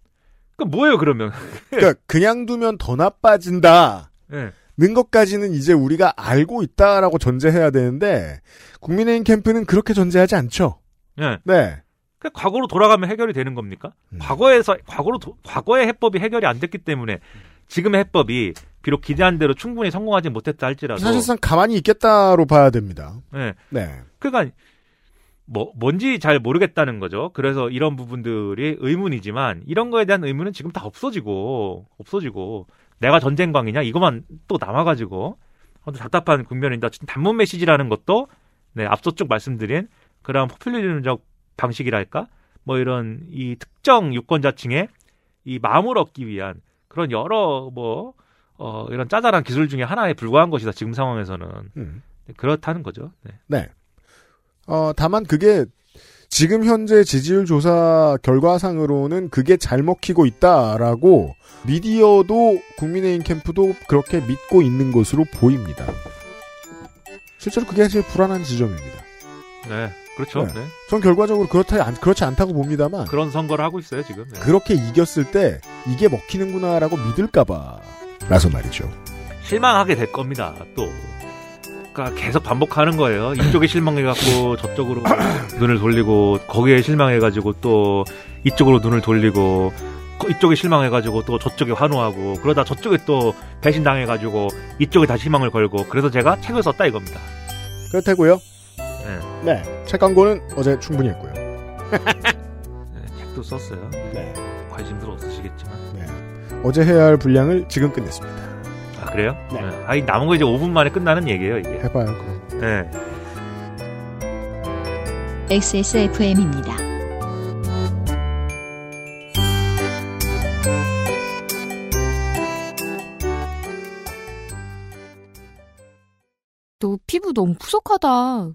그럼 뭐예요 그러면? <laughs> 그러니까 그냥 두면 더 나빠진다. 예. 는 것까지는 이제 우리가 알고 있다라고 전제해야 되는데 국민의힘 캠프는 그렇게 전제하지 않죠. 예. 네. 그 과거로 돌아가면 해결이 되는 겁니까? 음. 과거에서 과거로 도- 과거의 해법이 해결이 안 됐기 때문에 지금의 해법이 비록 기대한 대로 충분히 성공하지 못했다 할지라도 사실상 가만히 있겠다로 봐야 됩니다. 예. 네. 그러니까 뭐 뭔지 잘 모르겠다는 거죠. 그래서 이런 부분들이 의문이지만 이런 거에 대한 의문은 지금 다 없어지고 없어지고 내가 전쟁광이냐 이것만 또 남아가지고 답답한 어쨌든 단문 메시지라는 것도 네 앞서 쭉 말씀드린 그런 포퓰리즘적 방식이랄까 뭐 이런 이 특정 유권자층의 이 마음을 얻기 위한 그런 여러 뭐 어, 이런 짜잘한 기술 중에 하나에 불과한 것이다 지금 상황에서는 음. 그렇다는 거죠. 네. 네. 어, 다만 그게 지금 현재 지지율 조사 결과상으로는 그게 잘 먹히고 있다라고 미디어도 국민의힘 캠프도 그렇게 믿고 있는 것으로 보입니다. 실제로 그게 제일 불안한 지점입니다. 네, 그렇죠. 네. 네. 전 결과적으로 그렇다 안- 그렇지 않다고 봅니다만 그런 선거를 하고 있어요 지금. 네. 그렇게 이겼을 때 이게 먹히는구나라고 믿을까봐라서 말이죠. 실망하게 될 겁니다. 또. 그러니까 계속 반복하는 거예요. 이쪽에 실망해갖고 <laughs> 저쪽으로 눈을 돌리고 거기에 실망해가지고 또 이쪽으로 눈을 돌리고 거- 이쪽에 실망해가지고 또 저쪽에 환호하고 그러다 저쪽에 또 배신당해가지고 이쪽에 다시 희망을 걸고 그래서 제가 책을 썼다 이겁니다. 그렇다고요. 네, 네. 책 광고는 어제 충분히 했고요. <laughs> 네, 책도 썼어요. 네. 관심들 없으시겠지만. 네. 어제 해야 할 분량을 지금 끝냈습니다. 아 그래요? 네. 아니 남은 거 이제 5분 만에 끝나는 얘기예요 이게. 해봐요. 그럼. 네. XSFM입니다. 너 피부 너무 푸석하다.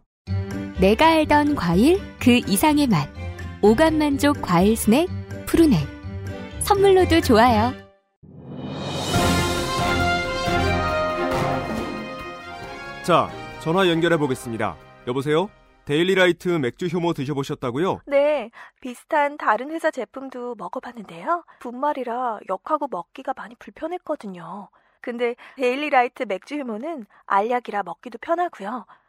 내가 알던 과일 그 이상의 맛. 오감 만족 과일 스낵 푸르넥. 선물로도 좋아요. 자, 전화 연결해 보겠습니다. 여보세요? 데일리라이트 맥주 효모 드셔보셨다고요? 네, 비슷한 다른 회사 제품도 먹어봤는데요. 분말이라 역하고 먹기가 많이 불편했거든요. 근데 데일리라이트 맥주 효모는 알약이라 먹기도 편하고요.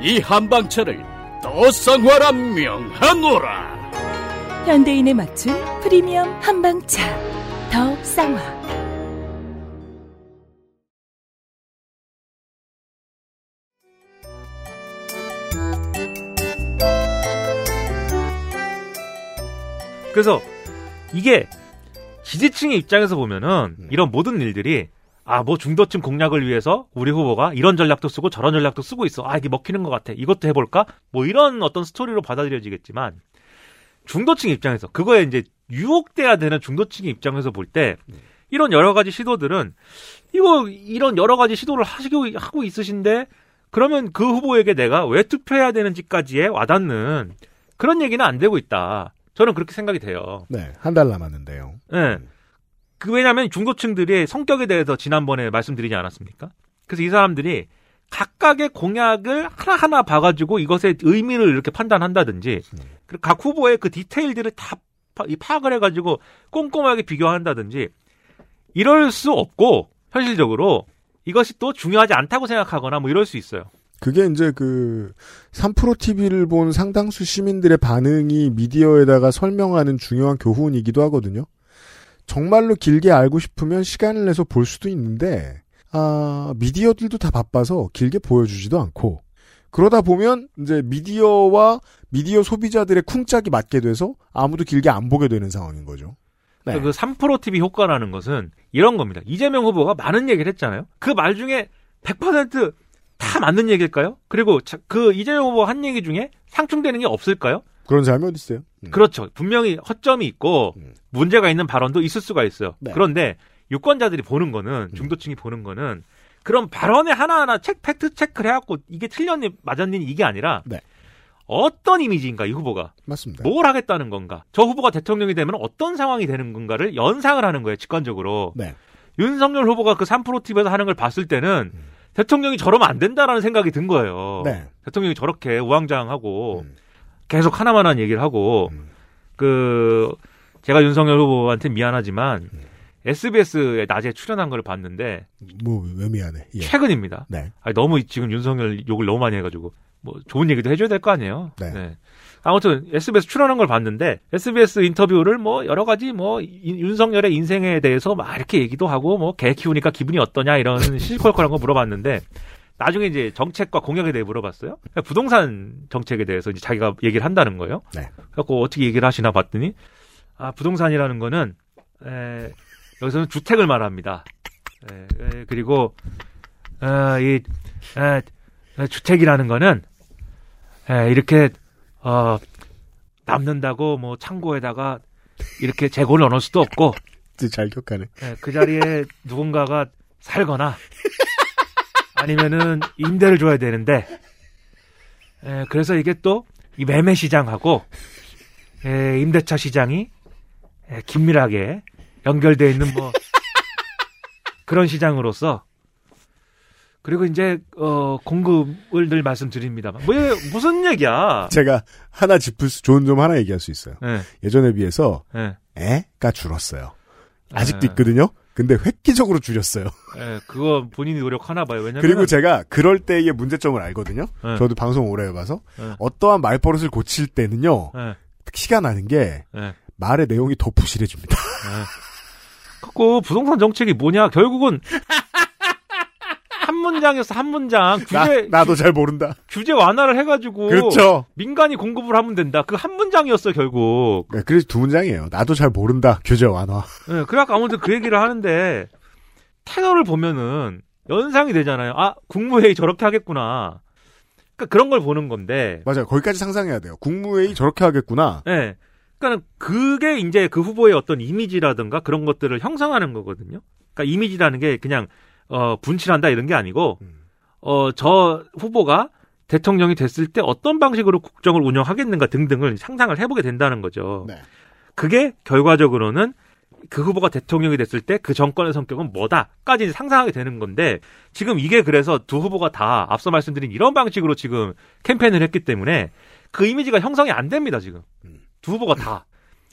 이 한방차를 더 쌍화라 명하노라. 현대인에 맞춘 프리미엄 한방차. 더 쌍화. 그래서 이게 지지층의 입장에서 보면은 음. 이런 모든 일들이 아 뭐 중도층 공략을 위해서 우리 후보가 이런 전략도 쓰고 저런 전략도 쓰고 있어. 아 이게 먹히는 것 같아. 이것도 해볼까? 뭐 이런 어떤 스토리로 받아들여지겠지만 중도층 입장에서 그거에 이제 유혹돼야 되는 중도층의 입장에서 볼 때 이런 여러 가지 시도들은 이거 이런 여러 가지 시도를 하시고 하고 있으신데 그러면 그 후보에게 내가 왜 투표해야 되는지까지에 와닿는 그런 얘기는 안 되고 있다. 저는 그렇게 생각이 돼요. 네, 한 달 남았는데요. 예. 그 왜냐하면 중도층들의 성격에 대해서 지난번에 말씀드리지 않았습니까? 그래서 이 사람들이 각각의 공약을 하나하나 봐가지고 이것의 의미를 이렇게 판단한다든지 그리고 각 후보의 그 디테일들을 다 파악을 해가지고 꼼꼼하게 비교한다든지 이럴 수 없고 현실적으로 이것이 또 중요하지 않다고 생각하거나 뭐 이럴 수 있어요. 그게 이제 그 3프로 TV를 본 상당수 시민들의 반응이 미디어에다가 설명하는 중요한 교훈이기도 하거든요. 정말로 길게 알고 싶으면 시간을 내서 볼 수도 있는데 아, 미디어들도 다 바빠서 길게 보여주지도 않고 그러다 보면 이제 미디어와 미디어 소비자들의 쿵짝이 맞게 돼서 아무도 길게 안 보게 되는 상황인 거죠. 네. 그 3프로 TV 효과라는 것은 이런 겁니다. 이재명 후보가 많은 얘기를 했잖아요. 그 말 중에 100%다 맞는 얘기일까요? 그리고 자- 그 이재명 후보 한 얘기 중에 상충되는 게 없을까요? 그런 사람이 어디 있어요? 그렇죠. 분명히 허점이 있고 문제가 있는 발언도 있을 수가 있어요. 네. 그런데 유권자들이 보는 거는 중도층이 보는 거는 그런 발언에 하나하나 책 팩트 체크를 해갖고 이게 틀렸니 맞았니 이게 아니라 네. 어떤 이미지인가 이 후보가 맞습니다. 뭘 하겠다는 건가 저 후보가 대통령이 되면 어떤 상황이 되는 건가를 연상을 하는 거예요 직관적으로 네. 윤석열 후보가 그 3프로 TV에서 하는 걸 봤을 때는 대통령이 저러면 안 된다라는 생각이 든 거예요. 네. 대통령이 저렇게 우왕좌왕하고 계속 하나만한 얘기를 하고 그 제가 윤석열 후보한테 미안하지만 SBS에 낮에 출연한 걸 봤는데 뭐왜 미안해. 예. 최근입니다. 네. 아니, 너무 지금 윤석열 욕을 너무 많이 해가지고 뭐 좋은 얘기도 해줘야 될 거 아니에요. 네. 아무튼 SBS 출연한 걸 봤는데 SBS 인터뷰를 뭐 여러 가지 뭐 이- 윤석열의 인생에 대해서 막 이렇게 얘기도 하고 뭐 개 키우니까 기분이 어떠냐 이런 <laughs> 시시콜콜한 거 물어봤는데 나중에 이제 정책과 공약에 대해 물어봤어요. <laughs> 부동산 정책에 대해서 이제 자기가 얘기를 한다는 거예요. 네. 그래갖고 어떻게 얘기를 하시나 봤더니 아 부동산이라는 거는 에, 여기서는 주택을 말합니다. 에, 에, 그리고 어, 이 에, 에, 주택이라는 거는 에, 이렇게 어, 남는다고 뭐 창고에다가 이렇게 재고를 넣을 수도 없고 잘 기억하네. 예, 그 자리에 누군가가 살거나 아니면은 임대를 줘야 되는데 예, 그래서 이게 또 이 매매 시장하고 예, 임대차 시장이 예, 긴밀하게 연결되어 있는 뭐 그런 시장으로서 그리고 이제 어 공급을 늘 말씀드립니다만 왜 무슨 얘기야? 제가 하나 짚을 수 좋은 점 하나 얘기할 수 있어요. 네. 예전에 비해서 네. 애가 줄었어요. 아직도 네. 있거든요. 근데 획기적으로 줄였어요. <laughs> 예, 그거 본인이 노력하나 봐요. 왜냐면 그리고 제가 그럴 때의 문제점을 알거든요. 네. 저도 방송 오래 해봐서 네. 어떠한 말버릇을 고칠 때는요. 네. 티가 나는 게 네. 말의 내용이 더 부실해집니다. 갖고 부동산 정책이 뭐냐? 결국은 <laughs> 한 문장에서 한 문장 규제 나, 도잘 모른다. 규제 완화를 해가지고 그렇죠. 민간이 공급을 하면 된다. 그 한 문장이었어요 결국. 네, 그래서 두 문장이에요. 나도 잘 모른다. 규제 완화. 네, 그래갖고 아무튼 그 얘기를 하는데 테너를 보면은 연상이 되잖아요. 아 국무회의 저렇게 하겠구나. 그러니까 그런 걸 보는 건데. 맞아요. 거기까지 상상해야 돼요. 국무회의 저렇게 하겠구나. 네. 그러니까 그게 이제 그 후보의 어떤 이미지라든가 그런 것들을 형성하는 거거든요. 그러니까 이미지라는 게 그냥 어 분칠한다 이런 게 아니고 어 저 후보가 대통령이 됐을 때 어떤 방식으로 국정을 운영하겠는가 등등을 상상을 해보게 된다는 거죠. 그게 결과적으로는 그 후보가 대통령이 됐을 때 그 정권의 성격은 뭐다까지 상상하게 되는 건데 지금 이게 그래서 두 후보가 다 앞서 말씀드린 이런 방식으로 지금 캠페인을 했기 때문에 그 이미지가 형성이 안 됩니다 지금. 두 후보가 다.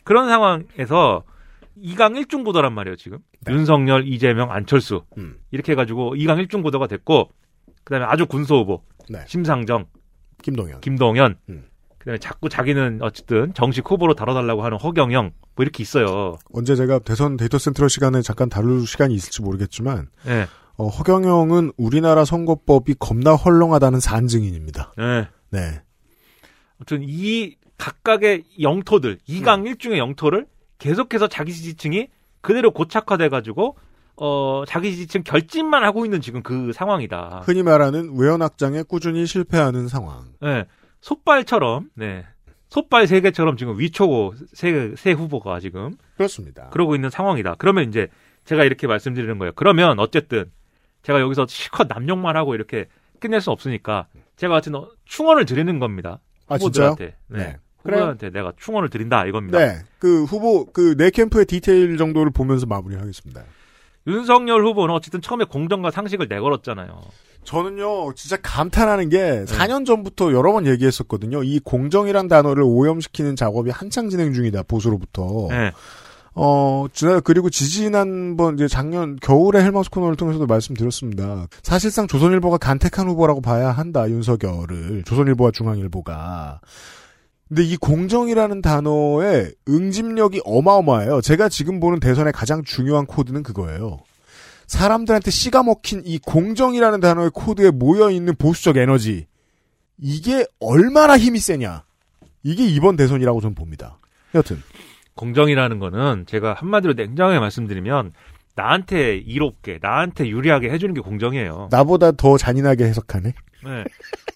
그런 상황에서 2강 1중 구도란 말이에요, 지금. 윤석열, 이재명, 안철수. 음. 이렇게 해가지고 2강 1중 구도가 됐고, 그 다음에 아주 군소 후보. 네. 심상정. 김동연. 김동연. 음. 그 다음에 자꾸 자기는 어쨌든 정식 후보로 다뤄달라고 하는 허경영. 뭐 이렇게 있어요. 언제 제가 대선 데이터 센트럴 시간에 잠깐 다룰 시간이 있을지 모르겠지만 네. 어, 허경영은 우리나라 선거법이 겁나 헐렁하다는 산증인입니다. 네. 네. 아무튼 이 각각의 영토들, 2강 음. 1중의 영토를 계속해서 자기 지지층이 그대로 고착화돼 가지고, 어, 자기 지지층 결집만 하고 있는 지금 그 상황이다. 흔히 말하는 외연 확장에 꾸준히 실패하는 상황. 네. 솥발처럼, 네. 솥발 세 개처럼 지금 위초고 세, 세 후보가 지금. 그렇습니다. 그러고 있는 상황이다. 그러면 이제 제가 이렇게 말씀드리는 거예요. 그러면 어쨌든 제가 여기서 실컷 남용만 하고 이렇게 끝낼 수 없으니까 제가 하여튼 어, 충원을 드리는 겁니다. 아, 진짜요? 후보들한테. 네. 네. 그래요? 내가 충원을 드린다 이겁니다. 네. 그 후보, 그내 캠프의 디테일 정도를 보면서 마무리하겠습니다. 윤석열 후보는 어쨌든 처음에 공정과 상식을 내걸었잖아요. 저는요, 진짜 감탄하는 게 4년 전부터 여러 번 얘기했었거든요. 이 공정이란 단어를 오염시키는 작업이 한창 진행 중이다, 보수로부터. 네. 어, 지난, 그리고 지지난번, 이제 작년 겨울에 헬마우스 코너를 통해서도 말씀드렸습니다. 사실상 조선일보가 간택한 후보라고 봐야 한다, 윤석열을. 조선일보와 중앙일보가. 근데 이 공정이라는 단어의 응집력이 어마어마해요. 제가 지금 보는 대선의 가장 중요한 코드는 그거예요. 사람들한테 씨가 먹힌 이 공정이라는 단어의 코드에 모여있는 보수적 에너지. 이게 얼마나 힘이 세냐. 이게 이번 대선이라고 저는 봅니다. 여튼. 공정이라는 거는 제가 한마디로 냉정하게 말씀드리면 나한테 이롭게, 나한테 유리하게 해주는 게 공정이에요. 나보다 더 잔인하게 해석하네. 네.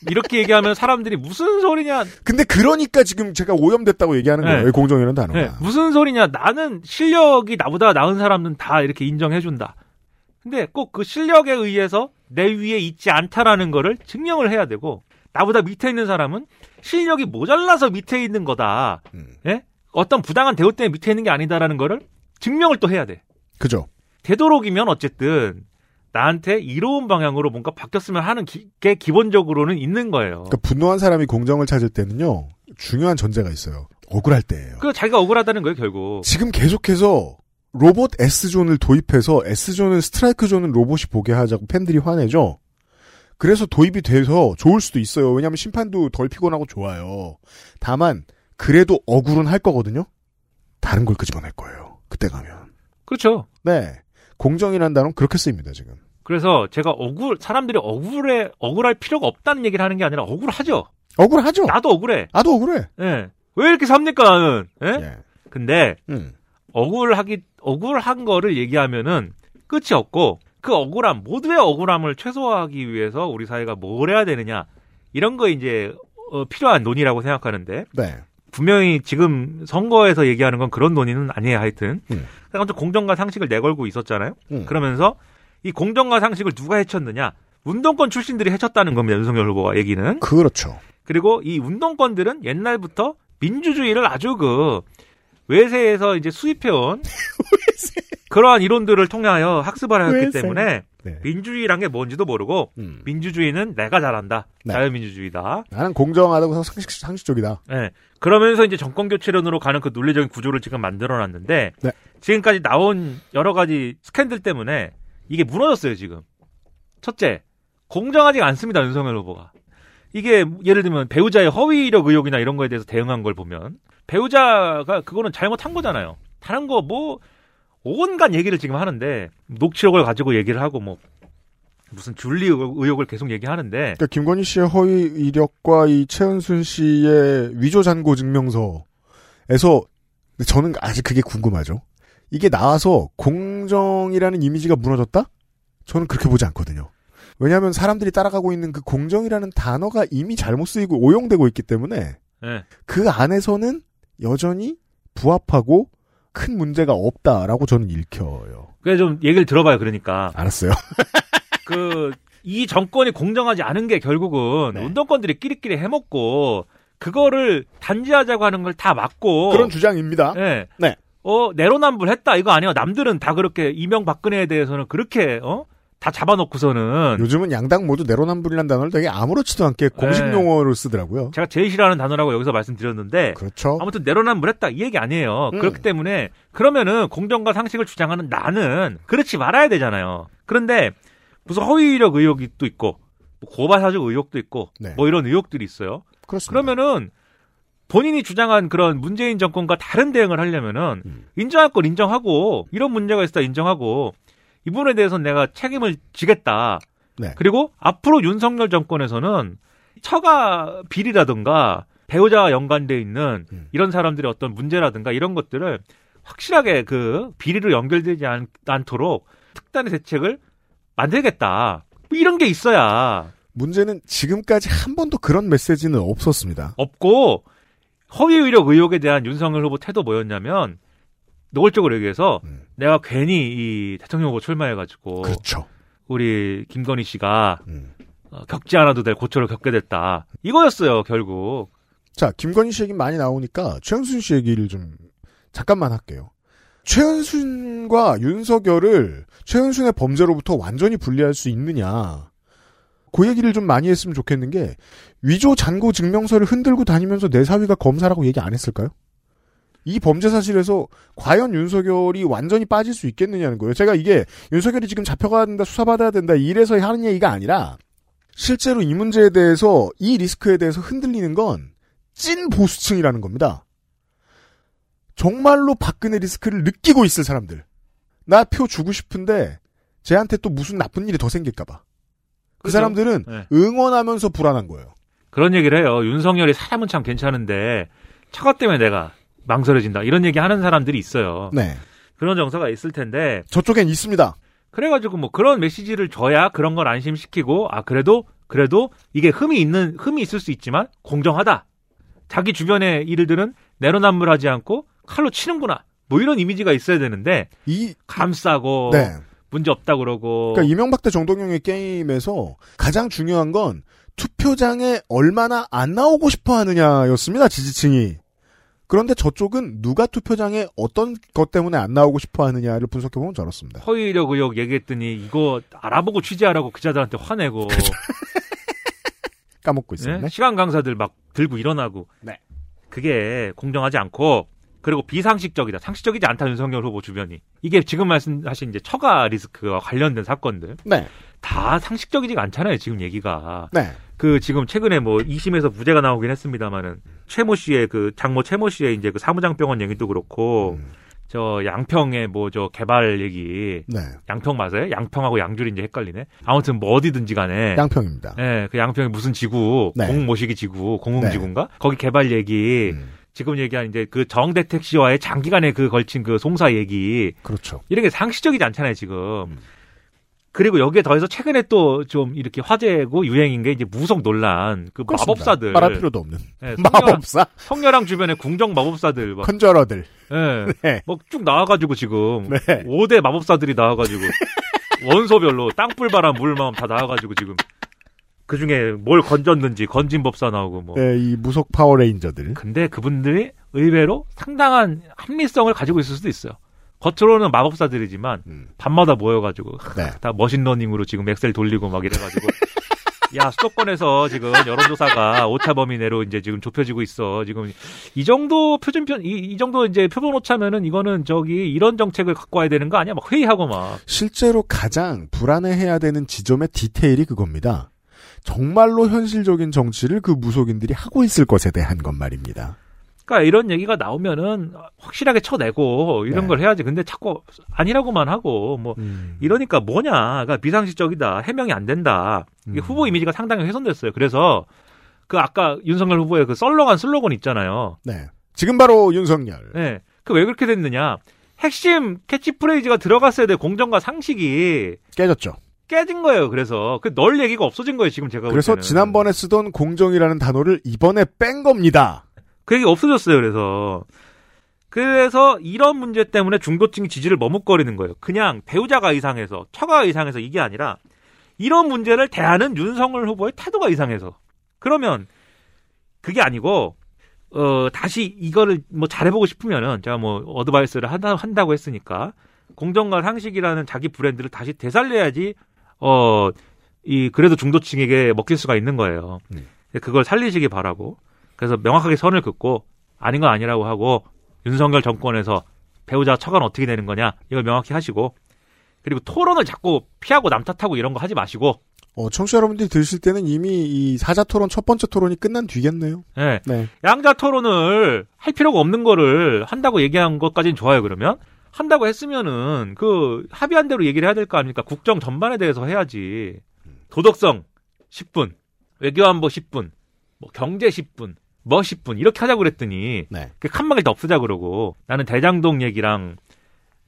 이렇게 얘기하면 사람들이 무슨 소리냐. 근데 그러니까 지금 제가 오염됐다고 얘기하는 네. 거예요. 공정이라는 단어가. 네, 무슨 소리냐. 나는 실력이 나보다 나은 사람은 다 이렇게 인정해준다. 근데 꼭 그 실력에 의해서 내 위에 있지 않다라는 거를 증명을 해야 되고, 나보다 밑에 있는 사람은 실력이 모자라서 밑에 있는 거다. 음. 예? 어떤 부당한 대우 때문에 밑에 있는 게 아니다라는 거를 증명을 또 해야 돼. 그죠. 되도록이면 어쨌든 나한테 이로운 방향으로 뭔가 바뀌었으면 하는 기, 게 기본적으로는 있는 거예요. 그러니까 분노한 사람이 공정을 찾을 때는요. 중요한 전제가 있어요. 억울할 때예요. 그 자기가 억울하다는 거예요, 결국. 지금 계속해서 로봇 S존을 도입해서 S존은 스트라이크 존은 로봇이 보게 하자고 팬들이 화내죠. 그래서 도입이 돼서 좋을 수도 있어요. 왜냐하면 심판도 덜 피곤하고 좋아요. 다만 그래도 억울은 할 거거든요. 다른 걸 끄집어낼 거예요. 그때 가면. 그렇죠. 네. 공정이라는 단어는 그렇게 쓰입니다, 지금. 그래서 제가 억울 사람들이 억울해 억울할 필요가 없다는 얘기를 하는 게 아니라 억울하죠. 억울하죠. 나도 억울해. 나도 억울해. 예. 왜 이렇게 삽니까 나는? 예? 예. 근데 음. 억울하기 억울한 거를 얘기하면은 끝이 없고 그 억울함 모두의 억울함을 최소화하기 위해서 우리 사회가 뭘 해야 되느냐 이런 거 이제 어, 필요한 논의라고 생각하는데 네. 분명히 지금 선거에서 얘기하는 건 그런 논의는 아니에요 하여튼 음. 좀 공정과 상식을 내걸고 있었잖아요 음. 그러면서 이 공정과 상식을 누가 해쳤느냐 운동권 출신들이 해쳤다는 겁니다 윤석열 후보가 얘기는 그렇죠. 그리고 이 운동권들은 옛날부터 민주주의를 아주 그 외세에서 이제 수입해온 <laughs> 그러한 이론들을 통하여 학습을 하였기. 때문에 네. 민주주의란 게 뭔지도 모르고 음. 민주주의는 내가 잘한다 네. 자유민주주의다 나는 공정하다고 상식, 상식적이다. 예. 그러면서 이제 정권 교체론으로 가는 그 논리적인 구조를 지금 만들어 놨는데 네. 지금까지 나온 여러 가지 스캔들 때문에 이게 무너졌어요, 지금. 첫째, 공정하지 않습니다, 윤석열 후보가. 이게 예를 들면 배우자의 허위 이력 의혹이나 이런 거에 대해서 대응한 걸 보면 배우자가 그거는 잘못한 거잖아요. 다른 거 뭐 온갖 얘기를 지금 하는데 녹취록을 가지고 얘기를 하고 뭐 무슨 줄리 의혹- 의혹을 계속 얘기하는데 그러니까 김건희 씨의 허위 이력과 이 최은순 씨의 위조 잔고 증명서에서 저는 아직 그게 궁금하죠. 이게 나와서 공정이라는 이미지가 무너졌다? 저는 그렇게 보지 않거든요. 왜냐하면 사람들이 따라가고 있는 그 공정이라는 단어가 이미 잘못 쓰이고 오용되고 있기 때문에 예. 그 안에서는 여전히 부합하고 큰 문제가 없다라고 저는 읽혀요. 그래 좀 얘기를 들어봐요. 그러니까 알았어요. <laughs> 그 이 정권이 공정하지 않은 게 결국은 네. 운동권들이 끼리끼리 해먹고 그거를 단지하자고 하는 걸 다 막고 그런 주장입니다. 예. 네. 어 내로남불했다 이거 아니야. 남들은 다 그렇게 이명박근혜에 대해서는 그렇게 어 다 잡아놓고서는 요즘은 양당 모두 내로남불이라는 단어를 되게 아무렇지도 않게 공식 네. 용어로 쓰더라고요. 제가 제일 싫어하는 단어라고 여기서 말씀드렸는데 그렇죠. 아무튼 내로남불했다 이 얘기 아니에요. 음. 그렇기 때문에 그러면은 공정과 상식을 주장하는 나는 그렇지 말아야 되잖아요. 그런데 무슨 허위 이력 의혹이 또 있고 뭐 고발사적 의혹도 있고 네. 뭐 이런 의혹들이 있어요. 그렇습니다. 그러면은 본인이 주장한 그런 문재인 정권과 다른 대응을 하려면은 음. 인정할 걸 인정하고 이런 문제가 있다 인정하고 이 부분에 대해서는 내가 책임을 지겠다. 네. 그리고 앞으로 윤석열 정권에서는 처가 비리라든가 배우자와 연관돼 있는 음. 이런 사람들의 어떤 문제라든가 이런 것들을 확실하게 그 비리로 연결되지 않, 않도록 특단의 대책을 만들겠다. 뭐 이런 게 있어야 문제는 지금까지 한 번도 그런 메시지는 없었습니다. 없고 허위 의력 의혹에 대한 윤석열 후보 태도 뭐였냐면 노골적으로 얘기해서 내가 괜히 이 대통령 후보 출마해가지고 그렇죠. 우리 김건희 씨가 어, 겪지 않아도 될 고초를 겪게 됐다 이거였어요 결국 자, 김건희 씨 얘기 많이 나오니까 최은순 씨 얘기를 좀 잠깐만 할게요. 최은순과 윤석열을 최은순의 범죄로부터 완전히 분리할 수 있느냐. 그 얘기를 좀 많이 했으면 좋겠는 게 위조 잔고 증명서를 흔들고 다니면서 내 사위가 검사라고 얘기 안 했을까요? 이 범죄 사실에서 과연 윤석열이 완전히 빠질 수 있겠느냐는 거예요. 제가 이게 윤석열이 지금 잡혀가야 된다, 수사받아야 된다, 이래서 하는 얘기가 아니라 실제로 이 문제에 대해서 이 리스크에 대해서 흔들리는 건 찐 보수층이라는 겁니다. 정말로 박근혜 리스크를 느끼고 있을 사람들. 나 표 주고 싶은데 쟤한테 또 무슨 나쁜 일이 더 생길까봐. 그 그죠? 사람들은 네. 응원하면서 불안한 거예요. 그런 얘기를 해요 윤석열이 사람은 참 괜찮은데 처가 때문에 내가 망설여진다 이런 얘기 하는 사람들이 있어요 네. 그런 정서가 있을 텐데 저쪽엔 있습니다. 그래가지고 뭐 그런 메시지를 줘야 그런 걸 안심시키고 아 그래도 그래도 이게 흠이 있는 흠이 있을 수 있지만 공정하다. 자기 주변의 일들은 내로남불하지 않고 칼로 치는구나. 뭐 이런 이미지가 있어야 되는데 이 감싸고 네. 문제 없다 그러고 그러니까 이명박 대 정동영의 게임에서 가장 중요한 건 투표장에 얼마나 안 나오고 싶어 하느냐였습니다, 지지층이. 그런데 저쪽은 누가 투표장에 어떤 것 때문에 안 나오고 싶어 하느냐를 분석해보면 저렇습니다. 허위력 의혹 얘기했더니 이거 알아보고 취재하라고 기자들한테 화내고 <laughs> 까먹고 있었네. 네? 시간 강사들 막 들고 일어나고 네. 그게 공정하지 않고 그리고 비상식적이다. 상식적이지 않다 윤석열 후보 주변이. 이게 지금 말씀하신 이제 처가 리스크와 관련된 사건들. 네. 다 상식적이지가 않잖아요, 지금 얘기가. 네. 그 지금 최근에 뭐 2심에서 무죄가 나오긴 했습니다만은 최모 씨의 그 장모 최모 씨의 이제 그 사무장 병원 얘기도 그렇고 저 양평의 뭐 저 개발 얘기. 네. 양평 맞아요? 양평하고 양줄이 이제 헷갈리네. 아무튼 뭐 어디든지 간에 양평입니다. 예, 그 양평이 무슨 지구, 네. 공 모시기 지구, 공흥 네. 지구인가? 거기 개발 얘기. 지금 얘기한 이제 그 정대택 씨와의 장기간의 그 걸친 그 송사 얘기. 그렇죠. 이런 게 상식적이지 않잖아요, 지금. 그리고 여기에 더해서 최근에 또 좀 이렇게 화제고 유행인 게 이제 무속 논란. 그 그렇습니다. 마법사들. 말할 필요도 없는. 네, 마법사? 성녀랑 주변에 궁정 마법사들. 막. 컨저러들. 예. 네. 뭐쭉 나와가지고 지금. 네. 5대 마법사들이 나와가지고. <laughs> 원소별로 땅불바람 물마음 다 나와가지고 지금. 그 중에 뭘 건졌는지 건진 법사 나오고 뭐. 네, 이 무속 파워레인저들. 근데 그분들이 의외로 상당한 합리성을 가지고 있을 수도 있어요. 겉으로는 마법사들이지만 밤마다 모여가지고 네. 다 machine learning으로 지금 엑셀 돌리고 막 이래가지고 <laughs> 야 수도권에서 지금 여론조사가 오차 범위 내로 이제 지금 좁혀지고 있어. 지금 이 정도 표준편 이, 이 정도 이제 표본 오차면은 이거는 저기 이런 정책을 갖고 와야 되는 거 아니야? 막 회의하고 막 실제로 가장 불안해해야 되는 지점의 디테일이 그겁니다. 정말로 현실적인 정치를 그 무속인들이 하고 있을 것에 대한 것 말입니다. 그러니까 이런 얘기가 나오면은 확실하게 쳐내고 이런 네. 걸 해야지. 근데 자꾸 아니라고만 하고 뭐 음. 이러니까 뭐냐? 그러니까 비상식적이다. 해명이 안 된다. 이게 후보 이미지가 상당히 훼손됐어요. 그래서 그 아까 윤석열 후보의 그 썰렁한 슬로건 있잖아요. 네. 지금 바로 윤석열. 네. 그 왜 그렇게 됐느냐? 핵심 캐치프레이즈가 들어갔어야 돼. 공정과 상식이 깨졌죠. 깨진 거예요. 그래서 그 널 얘기가 없어진 거예요. 지금 제가 볼 그래서. 지난번에 쓰던 공정이라는 단어를 이번에 뺀 겁니다. 그 얘기 없어졌어요. 그래서 그래서 이런 문제 때문에 중도층이 지지를 머뭇거리는 거예요. 그냥 배우자가 이상해서 처가가 이상해서 이게 아니라 이런 문제를 대하는 윤석열 후보의 태도가 이상해서 그러면 그게 아니고 어 다시 이거를 뭐 잘해보고 싶으면은 제가 뭐 어드바이스를 한다, 한다고 했으니까 공정과 상식이라는 자기 브랜드를 다시 되살려야지 어, 이, 그래도 중도층에게 먹힐 수가 있는 거예요. 음. 그걸 살리시기 바라고. 그래서 명확하게 선을 긋고 아닌 건 아니라고 하고 윤석열 정권에서 배우자 처간 어떻게 되는 거냐 이걸 명확히 하시고 그리고 토론을 자꾸 피하고 남 탓하고 이런 거 하지 마시고 어, 청취자 여러분들이 들으실 때는 이미 이 사자 토론 첫 번째 토론이 끝난 뒤겠네요. 네. 네. 양자 토론을 할 필요가 없는 거를 한다고 얘기한 것까지는 좋아요, 그러면. 한다고 했으면은 그 합의한 대로 얘기를 해야 될 거 아닙니까? 국정 전반에 대해서 해야지. 도덕성 10분, 외교안보 10분, 뭐 경제 10분, 뭐 10분 이렇게 하자고 그랬더니 네. 그 칸막이 다 없애자 그러고 나는 대장동 얘기랑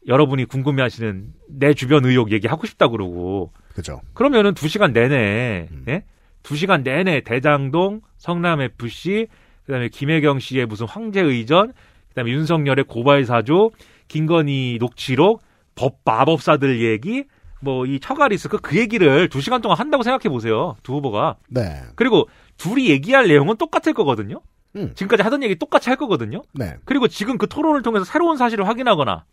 여러분이 궁금해하시는 내 주변 의혹 얘기하고 싶다 그러고 그죠. 그러면은 두 시간 내내, 예? 두 시간 내내 대장동, 성남 FC, 그다음에 김혜경 씨의 무슨 황제 의전, 그다음에 윤석열의 고발 사주, 김건희 녹취록, 법 마법사들 얘기, 뭐 이 처가 리스크 그 얘기를 두 시간 동안 한다고 생각해 보세요. 두 후보가. 네. 그리고 둘이 얘기할 내용은 똑같을 거거든요. 음. 지금까지 하던 얘기 똑같이 할 거거든요. 네. 그리고 지금 그 토론을 통해서 새로운 사실을 확인하거나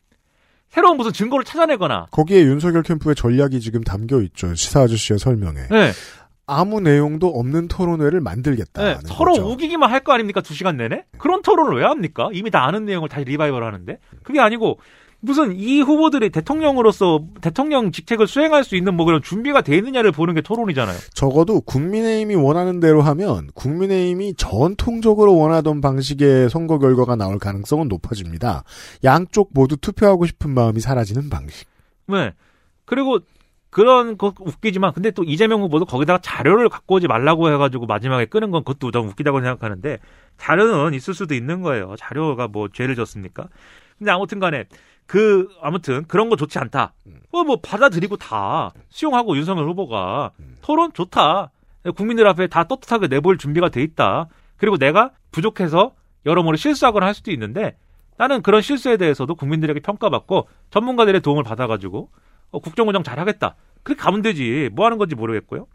새로운 무슨 증거를 찾아내거나 거기에 윤석열 캠프의 전략이 지금 담겨 있죠. 시사 아저씨의 설명에. 네. 아무 내용도 없는 토론회를 만들겠다. 네, 서로 우기기만 할 거 아닙니까? 두 시간 내내? 그런 토론을 왜 합니까? 이미 다 아는 내용을 다시 리바이벌 하는데? 그게 아니고, 무슨 이 후보들이 대통령으로서 대통령 직책을 수행할 수 있는 뭐 그런 준비가 돼 있느냐를 보는 게 토론이잖아요. 적어도 국민의힘이 원하는 대로 하면 국민의힘이 전통적으로 원하던 방식의 선거 결과가 나올 가능성은 높아집니다. 양쪽 모두 투표하고 싶은 마음이 사라지는 방식. 네. 그리고 그런 거 웃기지만 근데 또 이재명 후보도 거기다가 자료를 갖고 오지 말라고 해가지고 마지막에 끄는 건 그것도 좀 웃기다고 생각하는데 자료는 있을 수도 있는 거예요. 자료가 뭐 죄를 졌습니까? 근데 아무튼간에 그 아무튼 그런 거 좋지 않다. 어, 뭐 받아들이고 다 수용하고 윤석열 후보가 토론 좋다. 국민들 앞에 다 떳떳하게 내볼 준비가 돼 있다. 그리고 내가 부족해서 여러모로 실수하거나 할 수도 있는데 나는 그런 실수에 대해서도 국민들에게 평가받고 전문가들의 도움을 받아가지고 어, 국정운영 잘하겠다. 그렇게 가면 되지. 뭐 하는 건지 모르겠고요.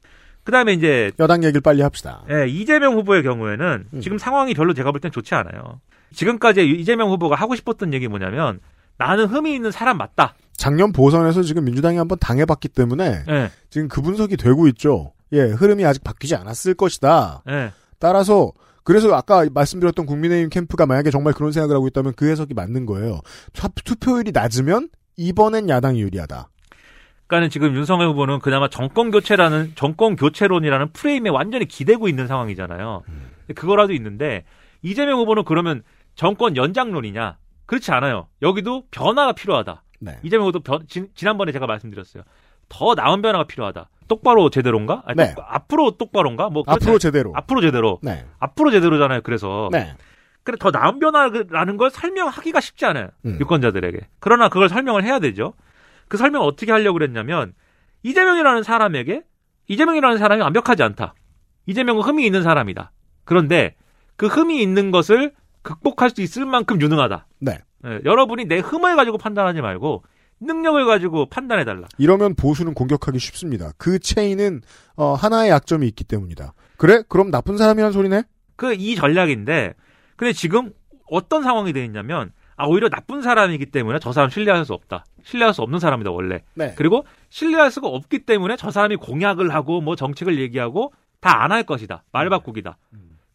그 다음에 이제. 여당 얘기를 빨리 합시다. 예, 이재명 후보의 경우에는 음. 지금 상황이 별로 제가 볼 땐 좋지 않아요. 지금까지 이재명 후보가 하고 싶었던 얘기 뭐냐면 나는 흠이 있는 사람 맞다. 작년 보선에서 지금 민주당이 한번 당해봤기 때문에 예. 지금 그 분석이 되고 있죠. 예, 흐름이 아직 바뀌지 않았을 것이다. 예. 따라서 그래서 아까 말씀드렸던 국민의힘 캠프가 만약에 정말 그런 생각을 하고 있다면 그 해석이 맞는 거예요. 투- 투표율이 낮으면 이번엔 야당이 유리하다. 그러니까는 지금 윤석열 후보는 그나마 정권 교체라는 정권 교체론이라는 프레임에 완전히 기대고 있는 상황이잖아요. 근데 그거라도 있는데 이재명 후보는 그러면 정권 연장론이냐? 그렇지 않아요. 여기도 변화가 필요하다. 네. 이재명 후보도 변- 지, 난번에 제가 말씀드렸어요. 더 나은 변화가 필요하다. 똑바로 제대로인가? 아니, 네. 똑- 앞으로 똑바로인가? 뭐 그렇지 앞으로 않아요. 제대로. 앞으로 제대로. 네. 앞으로 제대로잖아요. 그래서 네. 그래 더 나은 변화라는 걸 설명하기가 쉽지 않아요. 음. 유권자들에게. 그러나 그걸 설명을 해야 되죠. 그 설명을 어떻게 하려고 그랬냐면 이재명이라는 사람에게 이재명이라는 사람이 완벽하지 않다. 이재명은 흠이 있는 사람이다. 그런데 그 흠이 있는 것을 극복할 수 있을 만큼 유능하다. 네. 예, 여러분이 내 흠을 가지고 판단하지 말고 능력을 가지고 판단해 달라. 이러면 보수는 공격하기 쉽습니다. 그 체인은 어, 하나의 약점이 있기 때문이다. 그래? 그럼 나쁜 사람이란 소리네? 그 이 전략인데 근데 지금 어떤 상황이 되어 있냐면 아 오히려 나쁜 사람이기 때문에 저 사람 신뢰할 수 없다. 신뢰할 수 없는 사람이다 원래. 네. 그리고 신뢰할 수가 없기 때문에 저 사람이 공약을 하고 뭐 정책을 얘기하고 다 안 할 것이다. 말 바꾸기다.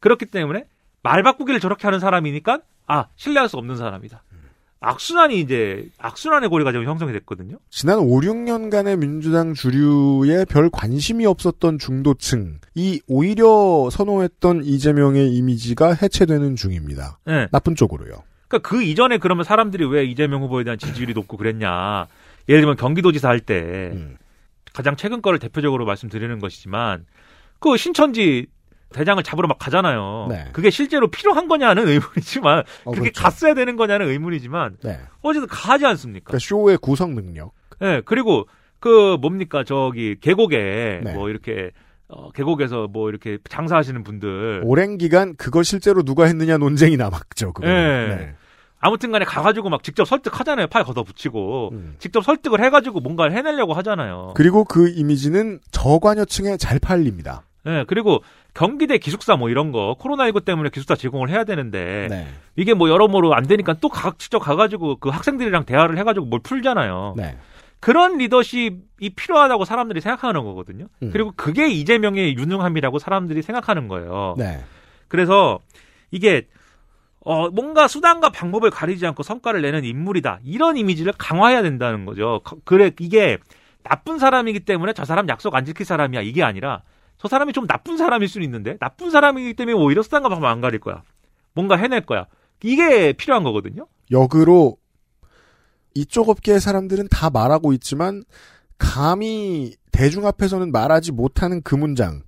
그렇기 때문에 말 바꾸기를 저렇게 하는 사람이니까 아 신뢰할 수 없는 사람이다. 악순환이 이제 악순환의 고리가 지금 형성이 됐거든요. 지난 5, 6년간의 민주당 주류에 별 관심이 없었던 중도층이 오히려 선호했던 이재명의 이미지가 해체되는 중입니다. 네. 나쁜 쪽으로요. 그러니까 그 이전에 그러면 사람들이 왜 이재명 후보에 대한 지지율이 높고 그랬냐. 예를 들면 경기도지사 할때 음. 가장 최근 거를 대표적으로 말씀드리는 것이지만 그 신천지 대장을 잡으러 막 가잖아요. 네. 그게 실제로 필요한 거냐는 의문이지만 어, 그게 그렇죠. 갔어야 되는 거냐는 의문이지만 네. 어쨌든 가지 않습니까? 그러니까 쇼의 구성 능력. 네, 그리고 그 뭡니까 저기 계곡에 네. 뭐 이렇게 어, 계곡에서 뭐 이렇게 장사하시는 분들 오랜 기간 그걸 실제로 누가 했느냐 논쟁이 남았죠. 그거. 네. 아무튼 간에 가가지고 막 직접 설득하잖아요. 팔 걷어붙이고. 직접 설득을 해가지고 뭔가를 해내려고 하잖아요. 음. 그리고 그 이미지는 저관여층에 잘 팔립니다. 네, 그리고 경기대 기숙사 뭐 이런 거, 코로나19 때문에 기숙사 제공을 해야 되는데, 네. 이게 뭐 여러모로 안 되니까 또 각, 직접 가가지고 그 학생들이랑 대화를 해가지고 뭘 풀잖아요. 네. 그런 리더십이 필요하다고 사람들이 생각하는 거거든요. 음. 그리고 그게 이재명의 유능함이라고 사람들이 생각하는 거예요. 네. 그래서 이게 어 뭔가 수단과 방법을 가리지 않고 성과를 내는 인물이다. 이런 이미지를 강화해야 된다는 거죠. 거- 그래 이게 나쁜 사람이기 때문에 저 사람 약속 안 지킬 사람이야. 이게 아니라 저 사람이 좀 나쁜 사람일 수는 있는데 나쁜 사람이기 때문에 오히려 수단과 방법 안 가릴 거야. 뭔가 해낼 거야. 이게 필요한 거거든요. 역으로 이쪽 업계의 사람들은 다 말하고 있지만 감히 대중 앞에서는 말하지 못하는 그 문장.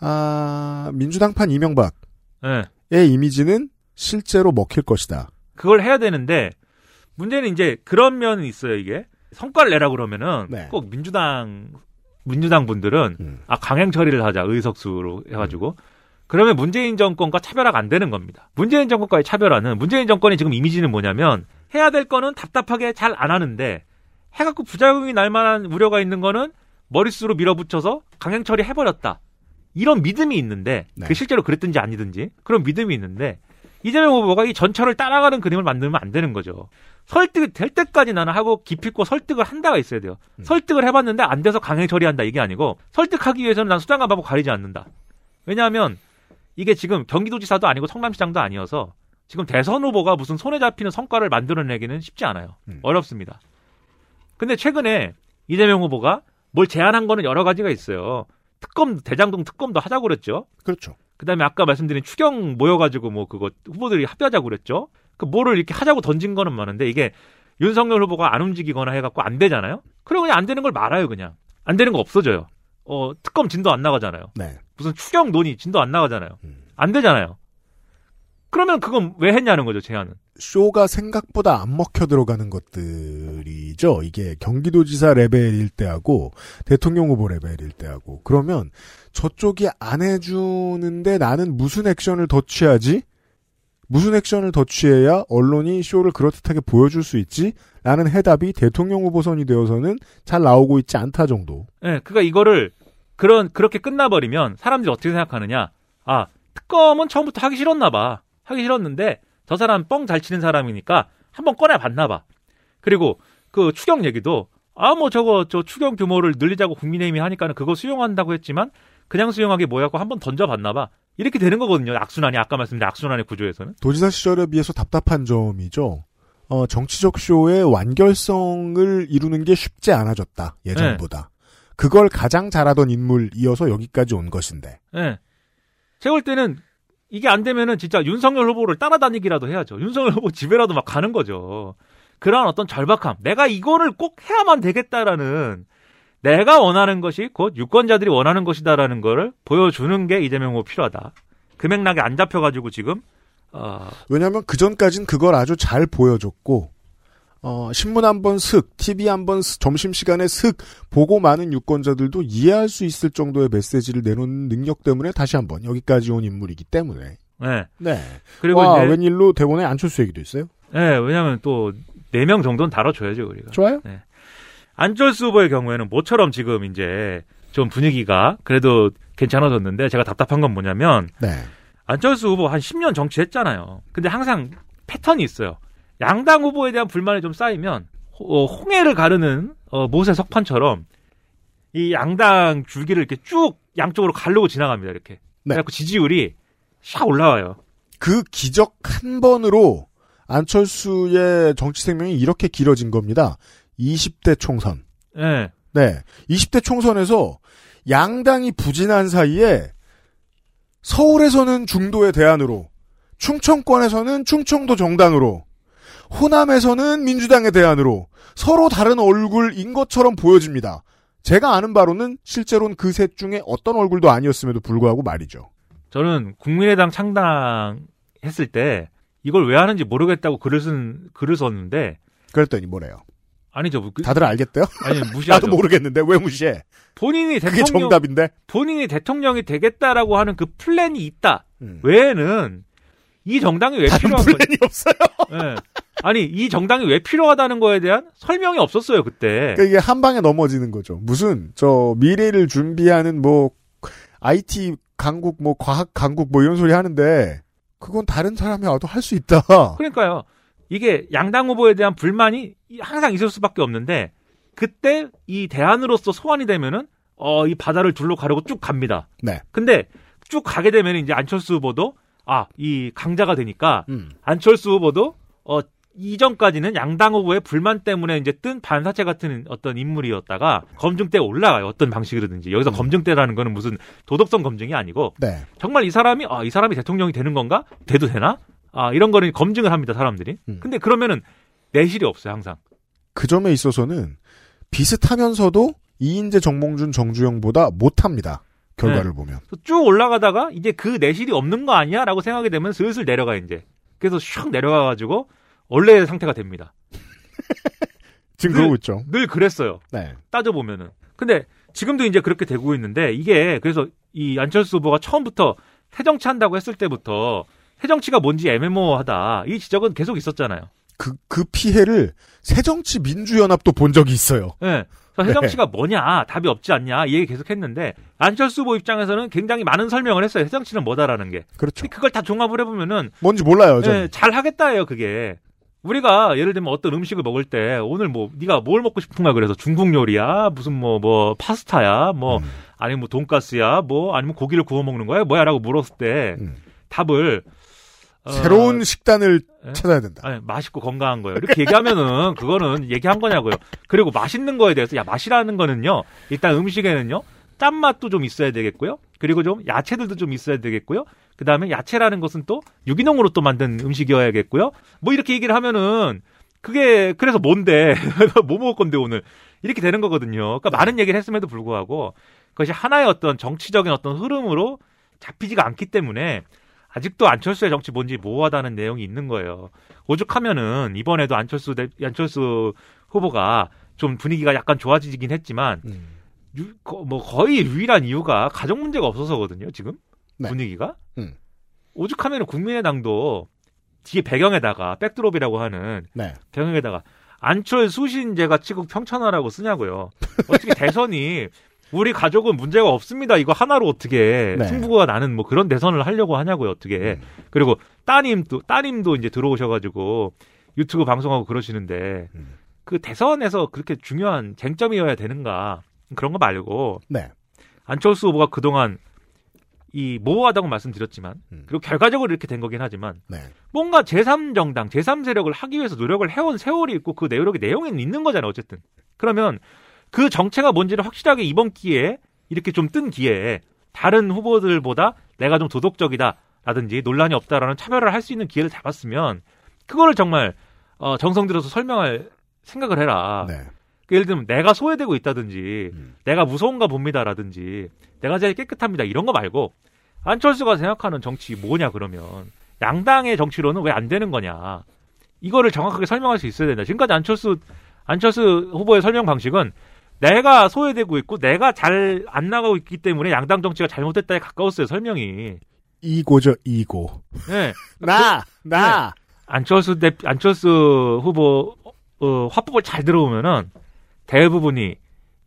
아, 민주당판 이명박의 네. 이미지는 실제로 먹힐 것이다. 그걸 해야 되는데 문제는 이제 그런 면은 있어요. 이게 성과를 내라 그러면은 네. 꼭 민주당 민주당 분들은 음. 아 강행 처리를 하자 의석수로 해가지고 그러면 문재인 정권과 차별화가 안 되는 겁니다. 문재인 정권과의 차별화는 문재인 정권의 지금 이미지는 뭐냐면 해야 될 거는 답답하게 잘 안 하는데 해갖고 부작용이 날 만한 우려가 있는 거는 머릿수로 밀어붙여서 강행 처리 해버렸다. 이런 믿음이 있는데 네. 그 실제로 그랬든지 아니든지 그런 믿음이 있는데 이재명 후보가 이 전철을 따라가는 그림을 만들면 안 되는 거죠. 설득이 될 때까지 나는 하고 기필코 설득을 한다가 있어야 돼요. 음. 설득을 해봤는데 안 돼서 강행 처리한다 이게 아니고 설득하기 위해서는 난 수단과 방법 가리지 않는다. 왜냐하면 이게 지금 경기도지사도 아니고 성남시장도 아니어서 지금 대선 후보가 무슨 손에 잡히는 성과를 만들어내기는 쉽지 않아요. 음. 어렵습니다. 근데 최근에 이재명 후보가 뭘 제안한 거는 여러 가지가 있어요. 특검 대장동 특검도 하자고 그랬죠. 그렇죠. 그다음에 아까 말씀드린 추경 모여가지고 뭐 그거 후보들이 합의하자고 그랬죠. 그 뭐를 이렇게 하자고 던진 거는 많은데 이게 윤석열 후보가 안 움직이거나 해갖고 안 되잖아요. 그럼 그냥 안 되는 걸 말아요 그냥. 안 되는 거 없어져요. 어 특검 진도 안 나가잖아요. 네. 무슨 추경 논의 진도 안 나가잖아요. 안 되잖아요. 그러면 그건 왜 했냐는 거죠 제안은. 쇼가 생각보다 안 먹혀 들어가는 것들이죠. 이게 경기도지사 레벨일 때하고 대통령 후보 레벨일 때하고 그러면 저쪽이 안 해주는데 나는 무슨 액션을 더 취하지? 무슨 액션을 더 취해야 언론이 쇼를 그렇듯하게 보여줄 수 있지? 라는 해답이 대통령 후보선이 되어서는 잘 나오고 있지 않다 정도. 예, 그러니까 이거를 그런 그렇게 끝나버리면 사람들이 어떻게 생각하느냐? 아 특검은 처음부터 하기 싫었나 봐. 하기 싫었는데 저 사람 뻥 잘 치는 사람이니까 한번 꺼내 봤나 봐. 그리고 그 추경 얘기도 아 뭐 저거 저 추경 규모를 늘리자고 국민의힘이 하니까는 그거 수용한다고 했지만 그냥 수용하기 뭐야고 한번 던져봤나 봐. 이렇게 되는 거거든요. 악순환이 아까 말씀드린 악순환의 구조에서는. 도지사 시절에 비해서 답답한 점이죠. 어, 정치적 쇼의 완결성을 이루는 게 쉽지 않아졌다. 예전보다. 그걸 가장 잘하던 인물이어서 여기까지 온 것인데. 예. 제가 볼 때는 이게 안 되면은 진짜 윤석열 후보를 따라다니기라도 해야죠. 윤석열 후보 집에라도 막 가는 거죠. 그러한 어떤 절박함. 내가 이거를 꼭 해야만 되겠다라는 내가 원하는 것이 곧 유권자들이 원하는 것이다라는 거를 보여주는 게 이재명 후보 필요하다. 그 맥락에 안 잡혀가지고 지금 어, 왜냐하면 그 전까진 그걸 아주 잘 보여줬고 어, 신문 한 번 슥, TV 한 번 점심 시간에 슥 보고 많은 유권자들도 이해할 수 있을 정도의 메시지를 내놓는 능력 때문에 다시 한번 여기까지 온 인물이기 때문에. 네. 네. 그리고 와, 웬일로 대본에 안철수 얘기도 있어요? 네, 왜냐하면 또 네 명 정도는 다뤄줘야죠 우리가. 좋아요. 네. 안철수 후보의 경우에는 모처럼 지금 이제 좀 분위기가 그래도 괜찮아졌는데 제가 답답한 건 뭐냐면 네. 안철수 후보 한 10년 정치했잖아요. 근데 항상 패턴이 있어요. 양당 후보에 대한 불만이 좀 쌓이면 호- 어, 홍해를 가르는 어, 모세 석판처럼 이 양당 줄기를 이렇게 쭉 양쪽으로 가르고 지나갑니다. 이렇게. 네. 그래갖고 지지율이 샥 올라와요. 그 기적 한 번으로 안철수의 정치 생명이 이렇게 길어진 겁니다. 20대 총선. 예. 네. 20대 총선에서 양당이 부진한 사이에 서울에서는 중도의 대안으로, 충청권에서는 충청도 정당으로, 호남에서는 민주당의 대안으로 서로 다른 얼굴인 것처럼 보여집니다. 제가 아는 바로는 실제로는 그 셋 중에 어떤 얼굴도 아니었음에도 불구하고 말이죠. 저는 국민의당 창당했을 때 이걸 왜 하는지 모르겠다고 글을 쓴 글을 썼는데 그랬더니 뭐래요? 아니죠. 뭐 그- 다들 알겠대요? 아니 <laughs> 무시하죠. 나도 모르겠는데 왜 무시해? 본인이 그게 대통령 정답인데? 본인이 대통령이 되겠다라고 하는 그 플랜이 있다. 음. 외에는 이 정당이 왜 다른 필요한 플랜이 없어요. 예. 아니 이 정당이 왜 필요하다는 거에 대한 설명이 없었어요 그때. 그러니까 이게 한 방에 넘어지는 거죠. 무슨 저 미래를 준비하는 뭐 IT 강국 뭐 과학 강국 뭐 이런 소리 하는데 그건 다른 사람이 와도 할 수 있다. 그러니까요. 이게 양당 후보에 대한 불만이 항상 있을 수밖에 없는데 그때 이 대안으로서 소환이 되면은 어 이 바다를 둘러 가려고 쭉 갑니다. 네. 근데 쭉 가게 되면 이제 안철수 후보도 아 이 강자가 되니까 음. 안철수 후보도 어 이전까지는 양당 후보의 불만 때문에 이제 뜬 반사체 같은 어떤 인물이었다가 검증대에 올라가요. 어떤 방식이든지. 여기서 검증대라는 거는 무슨 도덕성 검증이 아니고 네. 정말 이 사람이 아, 이 사람이 대통령이 되는 건가? 돼도 되나? 아, 이런 거를 검증을 합니다, 사람들이. 근데 그러면은 내실이 없어요, 항상. 그 점에 있어서는 비슷하면서도 이인재 정몽준 정주영보다 못합니다. 결과를 네. 보면. 쭉 올라가다가 이제 그 내실이 없는 거 아니야 라고 생각이 되면 슬슬 내려가 이제. 그래서 슉 내려가 가지고 원래의 상태가 됩니다. <laughs> 지금 늘- 그러고 있죠. 늘 그랬어요. 네. 따져 보면은. 근데 지금도 이제 그렇게 되고 있는데 이게 그래서 이 안철수 후보가 처음부터 새정치 한다고 했을 때부터 새정치가 뭔지 애매모호하다. 이 지적은 계속 있었잖아요. 그, 그 피해를 새정치 민주연합도 본 적이 있어요. 예. 그래서 새정치가 뭐냐, 답이 없지 않냐, 이 얘기 계속 했는데, 안철수 후보 입장에서는 굉장히 많은 설명을 했어요. 새정치는 뭐다라는 게. 그렇죠. 그걸 다 종합을 해보면은, 뭔지 몰라요. 예, 잘 하겠다예요, 그게. 우리가 예를 들면 어떤 음식을 먹을 때 오늘 뭐 네가 뭘 먹고 싶은가 그래서 중국 요리야 무슨 뭐뭐 파스타야 뭐 음. 아니면 뭐 돈가스야 뭐 아니면 고기를 구워 먹는 거야 뭐야라고 물었을 때 답을 어, 새로운 식단을 예? 찾아야 된다. 아니, 맛있고 건강한 거예요. 이렇게 얘기하면은 그거는 얘기한 거냐고요. 그리고 맛있는 거에 대해서 야 맛이라는 거는요. 일단 음식에는요. 짠 맛도 좀 있어야 되겠고요. 그리고 좀 야채들도 좀 있어야 되겠고요. 그 다음에 야채라는 것은 또 유기농으로 또 만든 음식이어야겠고요. 뭐 이렇게 얘기를 하면은 그게 그래서 뭔데 <laughs> 뭐 먹을 건데 오늘 이렇게 되는 거거든요. 그러니까 많은 얘기를 했음에도 불구하고 그것이 하나의 어떤 정치적인 어떤 흐름으로 잡히지가 않기 때문에 아직도 안철수의 정치 뭔지 모호하다는 내용이 있는 거예요. 오죽하면은 이번에도 안철수 대, 안철수 후보가 좀 분위기가 약간 좋아지긴 했지만 유- 거- 뭐 거의 유일한 이유가 가족 문제가 없어서거든요. 지금 분위기가 음. 오죽하면은 국민의당도 뒤에 배경에다가 백드롭이라고 하는 네. 배경에다가 안철수 신제가 치국 평천하라고 쓰냐고요. 어떻게 <laughs> 대선이 우리 가족은 문제가 없습니다. 이거 하나로 어떻게 네. 승부가 나는 뭐 그런 대선을 하려고 하냐고요. 어떻게. 그리고 따님도 따님도 이제 들어오셔 가지고 유튜브 방송하고 그러시는데 그 대선에서 그렇게 중요한 쟁점이어야 되는가? 그런 거 말고 네. 안철수 후보가 그동안 이 모호하다고 말씀드렸지만 그리고 결과적으로 이렇게 된 거긴 하지만 네. 뭔가 제3정당, 제3세력을 하기 위해서 노력을 해온 세월이 있고 그 내력이 내용에는 있는 거잖아요, 어쨌든. 그러면 그 정체가 뭔지를 확실하게 이번 기회에 이렇게 좀 뜬 기회에 다른 후보들보다 내가 좀 도덕적이다라든지 논란이 없다라는 차별을 할 수 있는 기회를 잡았으면 그거를 정말 어, 정성 들여서 설명할 생각을 해라. 네. 그 예를 들면 내가 소외되고 있다든지 내가 무서운가 봅니다라든지 내가 제일 깨끗합니다 이런 거 말고 안철수가 생각하는 정치 뭐냐 그러면 양당의 정치로는 왜 안 되는 거냐 이거를 정확하게 설명할 수 있어야 된다 지금까지 안철수 안철수 후보의 설명 방식은 내가 소외되고 있고 내가 잘 안 나가고 있기 때문에 양당 정치가 잘못됐다에 가까웠어요 설명이 이고죠, 이고. 네. <laughs> 나! 나! 네. 안철수 대 안철수 후보 어, 화법을 잘 들어보면은 대부분이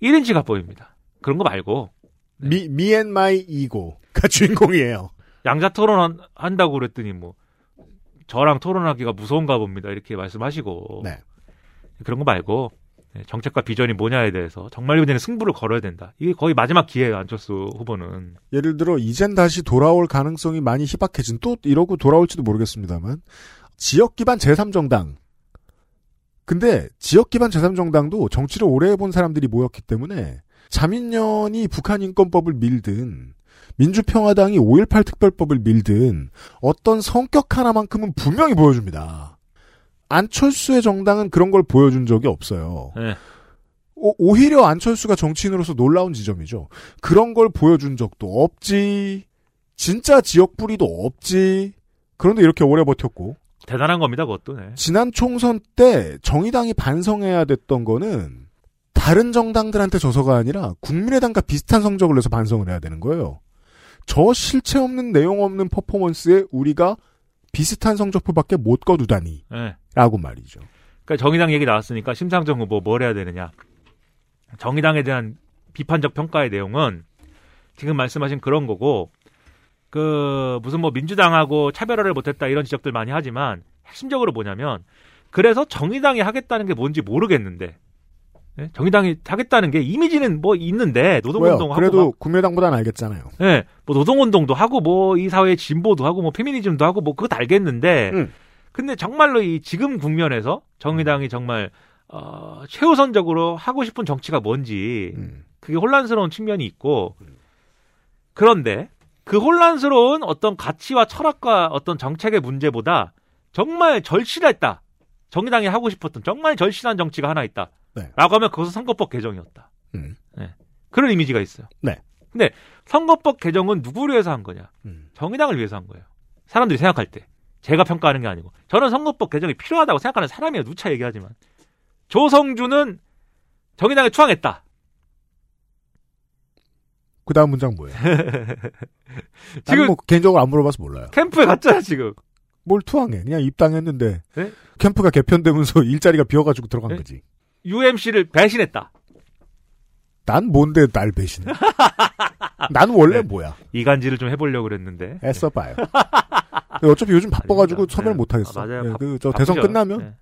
1인칭 화법입니다. 그런 거 말고 미, 미앤마이 이고가 주인공이에요. <laughs> 양자 토론 한다고 그랬더니 뭐 저랑 토론하기가 무서운가 봅니다. 이렇게 말씀하시고 네. 그런 거 말고 네, 정책과 비전이 뭐냐에 대해서 정말 이번에는 승부를 걸어야 된다. 이게 거의 마지막 기회예요. 안철수 후보는. 예를 들어, 이젠 다시 돌아올 가능성이 많이 희박해진, 또 이러고 돌아올지도 모르겠습니다만, 지역 기반 제3정당. 근데, 지역 기반 제3정당도 정치를 오래 해본 사람들이 모였기 때문에, 자민련이 북한 인권법을 밀든, 민주평화당이 5.18 특별법을 밀든, 어떤 성격 하나만큼은 분명히 보여줍니다. 안철수의 정당은 그런 걸 보여준 적이 없어요. 네. 오, 오히려 안철수가 정치인으로서 놀라운 지점이죠. 그런 걸 보여준 적도 없지. 진짜 지역 뿌리도 없지. 그런데 이렇게 오래 버텼고. 대단한 겁니다. 그것도. 네. 지난 총선 때 정의당이 반성해야 됐던 거는 다른 정당들한테 져서가 아니라 국민의당과 비슷한 성적을 내서 반성을 해야 되는 거예요. 저 실체 없는 내용 없는 퍼포먼스에 우리가 비슷한 성적표밖에 못 거두다니. 네. 라고 말이죠. 그러니까 정의당 얘기 나왔으니까 심상정 후보 뭘 해야 되느냐. 정의당에 대한 비판적 평가의 내용은 지금 말씀하신 그런 거고 그 무슨 뭐 민주당하고 차별화를 못했다 이런 지적들 많이 하지만 핵심적으로 뭐냐면 그래서 정의당이 하겠다는 게 뭔지 모르겠는데 예? 정의당이 하겠다는 게 이미지는 뭐 있는데 노동운동 하고 그래도 막, 국민의당보다는 알겠잖아요. 예, 뭐 노동운동도 하고 뭐 이 사회 진보도 하고 뭐 페미니즘도 하고 뭐 그것도 알겠는데 음. 근데 정말로 이 지금 국면에서 정의당이 정말 어, 최우선적으로 하고 싶은 정치가 뭔지 음. 그게 혼란스러운 측면이 있고 그런데 그 혼란스러운 어떤 가치와 철학과 어떤 정책의 문제보다 정말 절실했다. 정의당이 하고 싶었던 정말 절실한 정치가 하나 있다. 네. 라고 하면 그것은 선거법 개정이었다. 음. 네. 그런 이미지가 있어요. 네. 근데 선거법 개정은 누구를 위해서 한 거냐? 음. 정의당을 위해서 한 거예요. 사람들이 생각할 때. 제가 평가하는 게 아니고. 저는 선거법 개정이 필요하다고 생각하는 사람이에요. 누차 얘기하지만. 조성주는 정의당에 투항했다. 그 다음 문장 뭐예요? <laughs> 지금- 지금 뭐 개인적으로 안 물어봐서 몰라요. 캠프에 갔잖아, 지금. 뭘 투항해? 그냥 입당했는데 네? 캠프가 개편되면서 <laughs> 일자리가 비어가지고 들어간 네? 거지. UMC를 배신했다. 난 뭔데 날 배신해? <laughs> 난 원래 네. 뭐야? 이간질을 좀 해보려고 그랬는데. 애써봐요. 근데 어차피 요즘 바빠가지고 섭외를 네. 못 하겠어. 아, 맞아요. 네, 바- 그, 저 대선. 끝나면 네.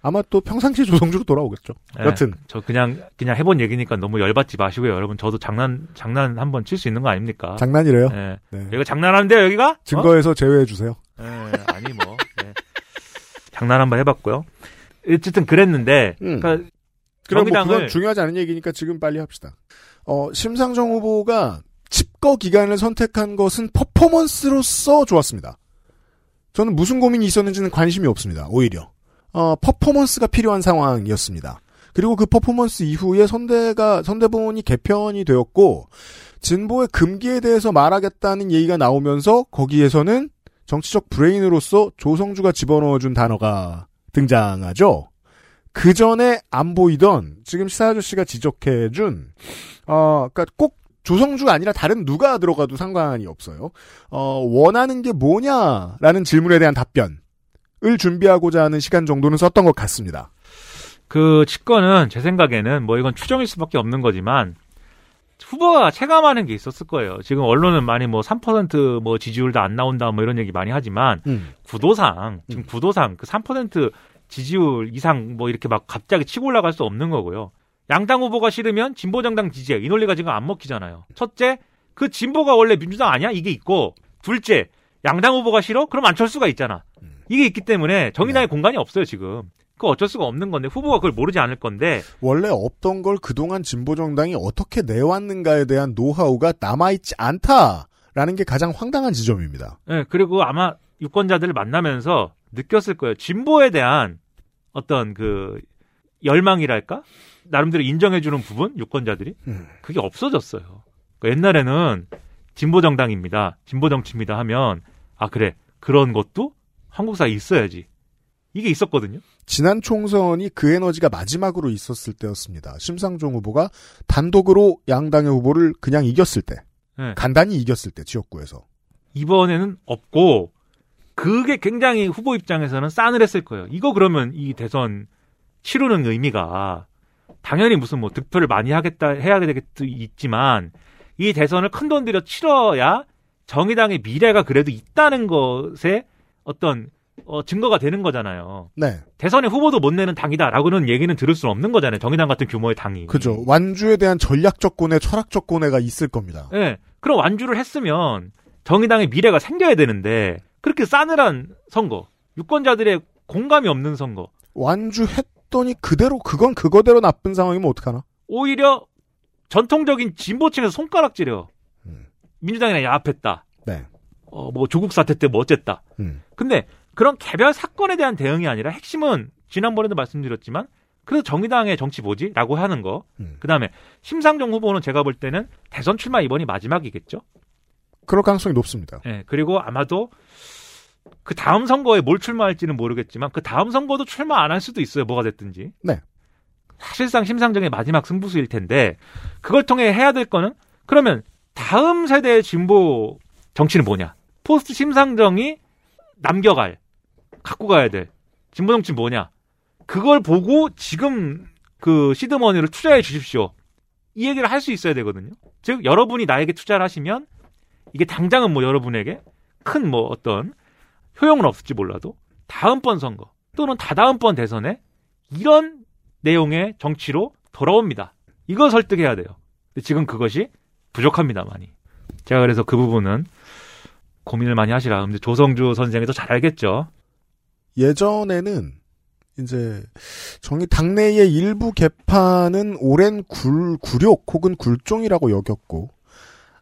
아마 또 평상시 조성주로 돌아오겠죠. 네, 여튼 저 그냥 그냥 해본 얘기니까 너무 열받지 마시고요, 여러분. 저도 장난 장난 한번 칠 수 있는 거 아닙니까? 장난이래요. 네. 네. 여기가 장난하는데요, 여기가? 어? 증거에서 제외해 주세요. 네, 아니 뭐 네. 장난 한번 해봤고요. 어쨌든 그랬는데, 음. 그러니까 그럼 뭐 그건 중요하지 않은 얘기니까 지금 빨리 합시다. 어, 심상정 후보가 집거 기간을 선택한 것은 퍼포먼스로서 좋았습니다. 저는 무슨 고민이 있었는지는 관심이 없습니다. 오히려 어, 퍼포먼스가 필요한 상황이었습니다. 그리고 그 퍼포먼스 이후에 선대가 선대본이 개편이 되었고 진보의 금기에 대해서 말하겠다는 얘기가 나오면서 거기에서는 정치적 브레인으로서 조성주가 집어넣어준 단어가 등장하죠. 그 전에 안 보이던 지금 시사 아저씨가 지적해준 어, 그러니까 꼭 조성주가 아니라 다른 누가 들어가도 상관이 없어요. 어, 원하는 게 뭐냐라는 질문에 대한 답변을 준비하고자 하는 시간 정도는 썼던 것 같습니다. 그 집권은 제 생각에는 뭐 이건 추정일 수밖에 없는 거지만 후보가 체감하는 게 있었을 거예요. 지금 언론은 많이 뭐 3%뭐 지지율도 안 나온다 뭐 이런 얘기 많이 하지만 음. 구도상 지금 구도상 그 3% 지지율 이상 뭐 이렇게 막 갑자기 치고 올라갈 수 없는 거고요. 양당 후보가 싫으면 진보 정당 지지해 이 논리가 지금 안 먹히잖아요. 첫째 그 진보가 원래 민주당 아니야 이게 있고 둘째 양당 후보가 싫어 그럼 안철수가 있잖아. 이게 있기 때문에 정의당의 공간이 없어요 지금. 그 어쩔 수가 없는 건데 후보가 그걸 모르지 않을 건데 원래 없던 걸 그동안 진보 정당이 어떻게 내왔는가에 대한 노하우가 남아 있지 않다라는 게 가장 황당한 지점입니다. 예, 그리고 아마 유권자들을 만나면서 느꼈을 거예요. 진보에 대한 어떤 그 열망이랄까? 나름대로 인정해주는 부분, 유권자들이? 음. 그게 없어졌어요. 그러니까 옛날에는 진보 정당입니다. 진보 정치입니다 하면, 아, 그래. 그런 것도 한국사에 있어야지. 이게 있었거든요. 지난 총선이 그 에너지가 마지막으로 있었을 때였습니다. 심상정 후보가 단독으로 양당의 후보를 그냥 이겼을 때. 예. 간단히 이겼을 때, 지역구에서. 이번에는 없고, 그게 굉장히 후보 입장에서는 싸늘했을 거예요. 이거 그러면 이 대선 치르는 의미가 당연히 무슨 뭐 득표를 많이 하겠다 해야 되겠도 있지만 이 대선을 큰 돈 들여 치러야 정의당의 미래가 그래도 있다는 것에 어떤 어, 증거가 되는 거잖아요. 네. 대선에 후보도 못 내는 당이다라고는 얘기는 들을 수는 없는 거잖아요. 정의당 같은 규모의 당이. 그죠. 완주에 대한 전략적 고뇌, 철학적 고뇌가 있을 겁니다. 예. 그럼 완주를 했으면 정의당의 미래가 생겨야 되는데 그렇게 싸늘한 선거, 유권자들의 공감이 없는 선거. 완주했 더니 그대로 그건 그거대로 나쁜 상황이면 어떡하나? 오히려 전통적인 진보층에서 손가락질해요. 민주당이랑 야합했다. 네. 어, 뭐 조국 사태 때 뭐 어쨌다. 음. 근데 그런 개별 사건에 대한 대응이 아니라 핵심은 지난번에도 말씀드렸지만 그래도 정의당의 정치 뭐지? 라고 하는 거. 음. 그 다음에 심상정 후보는 제가 볼 때는 대선 출마 이번이 마지막이겠죠? 그럴 가능성이 높습니다. 예, 그리고 아마도 그 다음 선거에 뭘 출마할지는 모르겠지만 그 다음 선거도 출마 안 할 수도 있어요. 뭐가 됐든지. 네. 사실상 심상정의 마지막 승부수일 텐데 그걸 통해 해야 될 거는 그러면 다음 세대의 진보 정치는 뭐냐? 포스트 심상정이 남겨갈 갖고 가야 될 진보 정치 뭐냐? 그걸 보고 지금 그 시드머니를 투자해 주십시오. 이 얘기를 할 수 있어야 되거든요. 즉 여러분이 나에게 투자를 하시면 이게 당장은 뭐 여러분에게 큰 뭐 어떤 효용은 없을지 몰라도 다음번 선거 또는 다다음번 대선에 이런 내용의 정치로 돌아옵니다. 이거 설득해야 돼요. 근데 지금 그것이 부족합니다, 많이. 제가 그래서 그 부분은 고민을 많이 하시라. 근데 조성주 선생이 더 잘 알겠죠. 예전에는 이제 정의 당내의 일부 개파는 오랜 굴, 굴욕 혹은 굴종이라고 여겼고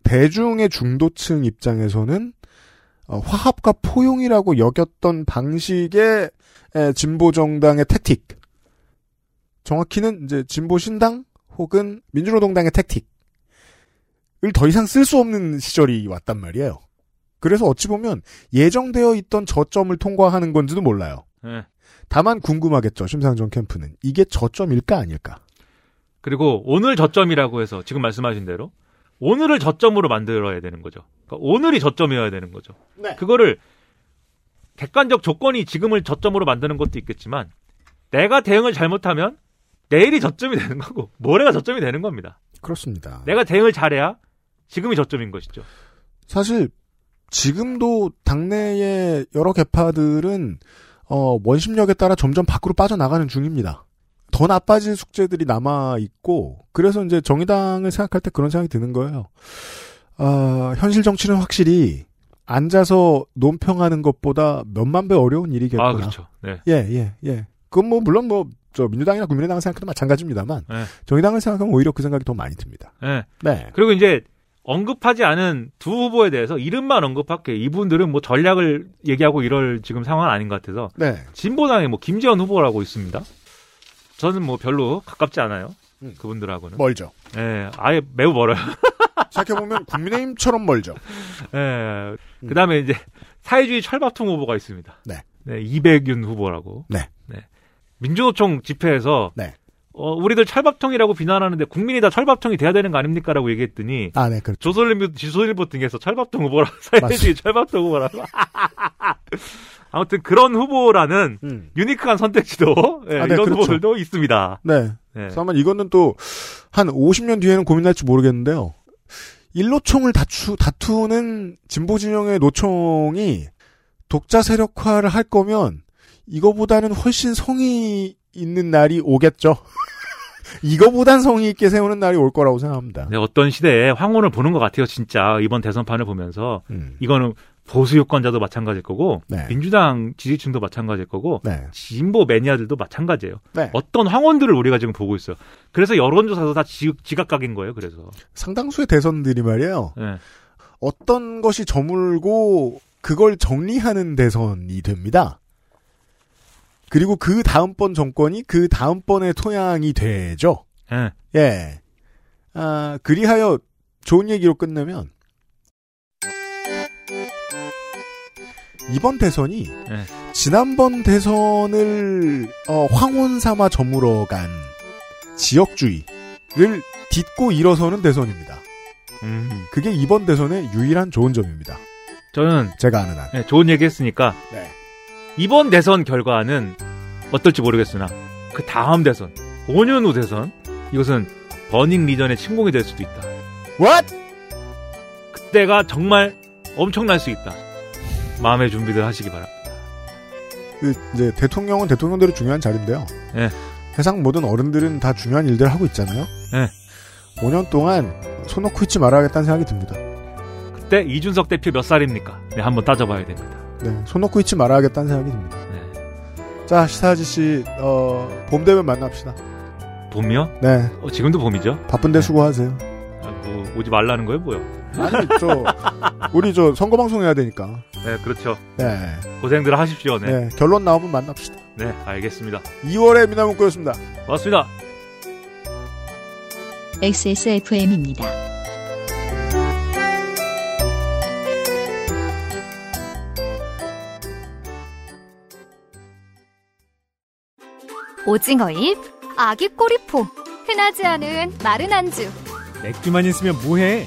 대중의 중도층 입장에서는 어, 화합과 포용이라고 여겼던 방식의 에, 진보 정당의 택틱. 정확히는 이제 진보 신당 혹은 민주노동당의 택틱을 더 이상 쓸 수 없는 시절이 왔단 말이에요. 그래서 어찌 보면 예정되어 있던 저점을 통과하는 건지도 몰라요. 네. 다만 궁금하겠죠. 심상정 캠프는 이게 저점일까 아닐까? 그리고 오늘 저점이라고 해서 지금 말씀하신 대로 오늘을 저점으로 만들어야 되는 거죠. 그러니까 오늘이 저점이어야 되는 거죠. 네. 그거를 객관적 조건이 지금을 저점으로 만드는 것도 있겠지만 내가 대응을 잘못하면 내일이 저점이 되는 거고 모레가 저점이 되는 겁니다. 그렇습니다. 내가 대응을 잘해야 지금이 저점인 것이죠. 사실 지금도 당내의 여러 개파들은 어, 원심력에 따라 점점 밖으로 빠져나가는 중입니다. 더 나빠질 숙제들이 남아 있고 그래서 이제 정의당을 생각할 때 그런 생각이 드는 거예요. 아, 현실 정치는 확실히 앉아서 논평하는 것보다 몇만 배 어려운 일이겠구나. 아, 그렇죠. 네. 예, 예, 예. 그건 뭐 물론 뭐 저 민주당이나 국민의당을 생각해도 마찬가지입니다만 네. 정의당을 생각하면 오히려 그 생각이 더 많이 듭니다. 네. 네. 그리고 이제 언급하지 않은 두 후보에 대해서 이름만 언급할게. 이분들은 뭐 전략을 얘기하고 이럴 지금 상황은 아닌 것 같아서. 네. 진보당에 뭐 김재원 후보라고 있습니다. 저는 뭐 별로 가깝지 않아요. 음. 그분들하고는. 멀죠. 예, 아예 매우 멀어요. <laughs> 생각해보면 국민의힘처럼 멀죠. 예. 그 다음에 이제 사회주의 철밥통 후보가 있습니다. 네. 네, 이백윤 후보라고. 네. 민주노총 집회에서 네. 어, 우리들 철밥통이라고 비난하는데 국민이 다 철밥통이 돼야 되는 거 아닙니까라고 얘기했더니 아, 네, 그렇죠. 조선일보, 조선일보 등에서 철밥통 후보라고 <laughs> 사회주의 철밥통 후보라고. <laughs> 아무튼 그런 후보라는 유니크한 선택지도 예, 아, 네, 이런 그렇죠. 후보들도 있습니다. 네. 네. 다만 이거는 또 한 50년 뒤에는 고민할지 모르겠는데요. 일노총을 다투, 다투는 진보 진영의 노총이 독자 세력화를 할 거면 이거보다는 훨씬 성의 있는 날이 오겠죠. <laughs> 이거보단 성의 있게 세우는 날이 올 거라고 생각합니다. 네, 어떤 시대에 황혼을 보는 것 같아요, 진짜. 이번 대선판을 보면서. 음. 이거는 보수 유권자도 마찬가지일 거고, 네. 민주당 지지층도 마찬가지일 거고, 네. 진보 매니아들도 마찬가지예요. 네. 어떤 황혼들을 우리가 지금 보고 있어요. 그래서 여론조사도 다 지, 지각각인 거예요, 그래서. 상당수의 대선들이 말이에요. 네. 어떤 것이 저물고 그걸 정리하는 대선이 됩니다. 그리고 그 다음번 정권이 그 다음번의 토양이 되죠. 예. 예. 아, 그리하여 좋은 얘기로 끝내면 이번 대선이 예. 지난번 대선을 어, 황혼 삼아 저물어간 지역주의를 딛고 일어서는 대선입니다. 음. 그게 이번 대선의 유일한 좋은 점입니다. 저는 제가 아는 한. 네, 좋은 얘기 했으니까 네. 이번 대선 결과는 어떨지 모르겠으나 그 다음 대선 5년 후 대선 이것은 버닝 리전의 침공이 될 수도 있다. What? 그때가 정말 엄청날 수 있다. 마음의 준비들 하시기 바랍니다. 그 이제 대통령은 대통령대로 중요한 자리인데요. 예. 세상 모든 어른들은 다 중요한 일들 하고 있잖아요. 예. 5년 동안 손 놓고 있지 말아야겠다는 생각이 듭니다. 그때 이준석 대표 몇 살입니까? 네, 한번 따져봐야 됩니다. 네, 손 놓고 있지 말아야겠다는 생각이 듭니다. 네. 자, 시사 아저씨, 어, 봄 되면 만납시다. 봄이요? 네. 어, 지금도 봄이죠? 바쁜데 수고하세요. 아, 뭐 오지 말라는 거예요, 뭐요? 아니, 저, 우리 저 선거 방송 해야 되니까. 네, 그렇죠. 네. 고생들 하십시오. 네. 네, 결론 나오면 만납시다. 네, 알겠습니다. 2월에 미나문구였습니다. 고맙습니다. XSFM입니다. 오징어잎, 아기 꼬리포, 흔하지 않은 마른 안주. 맥주만 있으면 뭐해?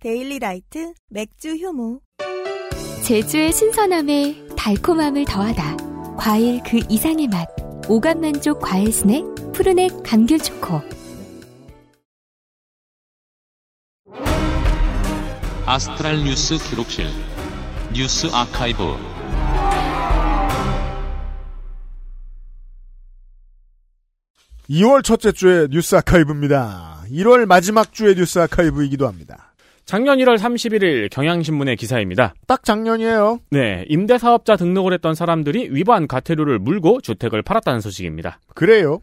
데일리 라이트 맥주 효모. 제주의 신선함에 달콤함을 더하다. 과일 그 이상의 맛. 오감 만족 과일 스낵 푸르넥 감귤 초코. 아스트랄 뉴스 기록실 뉴스 아카이브 2월 첫째 주의 뉴스 아카이브입니다. 1월 마지막 주의 뉴스 아카이브이기도 합니다. 작년 1월 31일 경향신문의 기사입니다. 딱 작년이에요. 네, 임대사업자 등록을 했던 사람들이 위반 과태료를 물고 주택을 팔았다는 소식입니다. 그래요.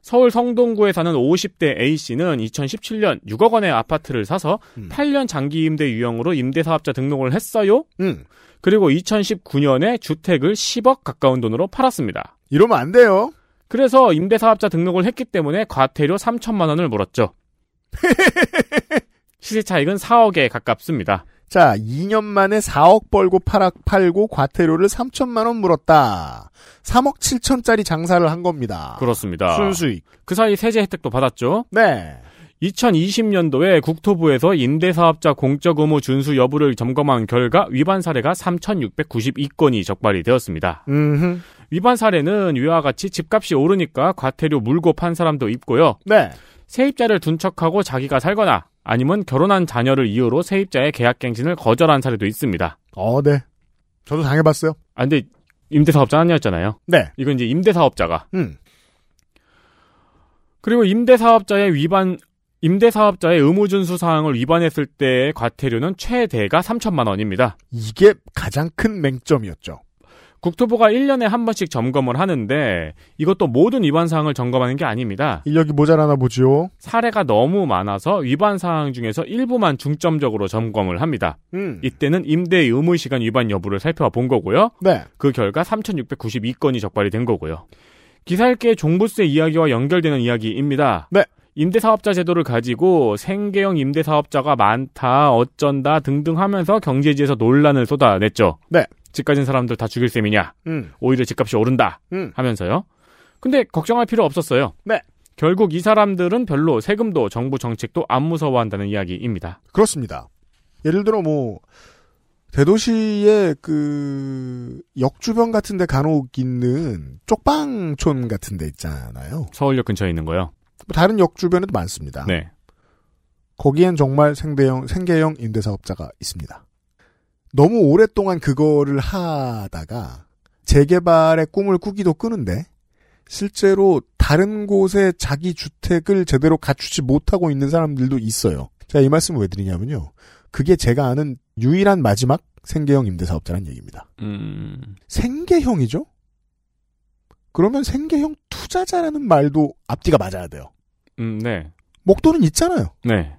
서울 성동구에 사는 50대 A씨는 2017년 6억 원의 아파트를 사서 음. 8년 장기 임대 유형으로 임대사업자 등록을 했어요. 음. 그리고 2019년에 주택을 10억 가까운 돈으로 팔았습니다. 이러면 안 돼요. 그래서 임대사업자 등록을 했기 때문에 과태료 3천만 원을 물었죠. <laughs> 시세 차익은 4억에 가깝습니다. 자, 2년 만에 4억 벌고 팔아, 팔고 과태료를 3천만 원 물었다. 3억 7천짜리 장사를 한 겁니다. 그렇습니다. 순수익. 그 사이 세제 혜택도 받았죠. 네. 2020년도에 국토부에서 임대사업자 공적 의무 준수 여부를 점검한 결과 위반 사례가 3,692건이 적발이 되었습니다. 음흠. 위반 사례는 위와 같이 집값이 오르니까 과태료 물고 판 사람도 있고요. 네. 세입자를 둔 척하고 자기가 살거나 아니면 결혼한 자녀를 이유로 세입자의 계약갱신을 거절한 사례도 있습니다. 어, 네. 저도 당해봤어요. 아, 근데 임대사업자 아니었잖아요. 네. 이건 이제 임대사업자가. 음. 그리고 임대사업자의 위반 임대사업자의 의무준수 사항을 위반했을 때의 과태료는 최대가 3천만 원입니다. 이게 가장 큰 맹점이었죠. 국토부가 1년에 한 번씩 점검을 하는데 이것도 모든 위반 사항을 점검하는 게 아닙니다. 인력이 모자라나 보지요. 사례가 너무 많아서 위반 사항 중에서 일부만 중점적으로 점검을 합니다. 음. 이때는 임대 의무 시간 위반 여부를 살펴본 거고요. 네. 그 결과 3,692건이 적발이 된 거고요. 기사 읽기의 종부세 이야기와 연결되는 이야기입니다. 네. 임대사업자 제도를 가지고 생계형 임대사업자가 많다, 어쩐다 등등 하면서 경제지에서 논란을 쏟아냈죠. 네. 집 가진 사람들 다 죽일 셈이냐. 음. 오히려 집값이 오른다. 음. 하면서요. 근데 걱정할 필요 없었어요. 네. 결국 이 사람들은 별로 세금도 정부 정책도 안 무서워한다는 이야기입니다. 그렇습니다. 예를 들어 뭐 대도시의 그 역주변 같은 데 간혹 있는 쪽방촌 같은 데 있잖아요. 서울역 근처에 있는 거요. 다른 역 주변에도 많습니다. 네. 거기엔 정말 생대형 생계형 임대사업자가 있습니다. 너무 오랫동안 그거를 하다가 재개발의 꿈을 꾸기도 끄는데 실제로 다른 곳에 자기 주택을 제대로 갖추지 못하고 있는 사람들도 있어요. 제가 이 말씀을 왜 드리냐면요. 그게 제가 아는 유일한 마지막 생계형 임대사업자란 얘기입니다. 음. 생계형이죠? 그러면 생계형 투자자라는 말도 앞뒤가 맞아야 돼요. 음, 네. 목돈은 있잖아요. 네.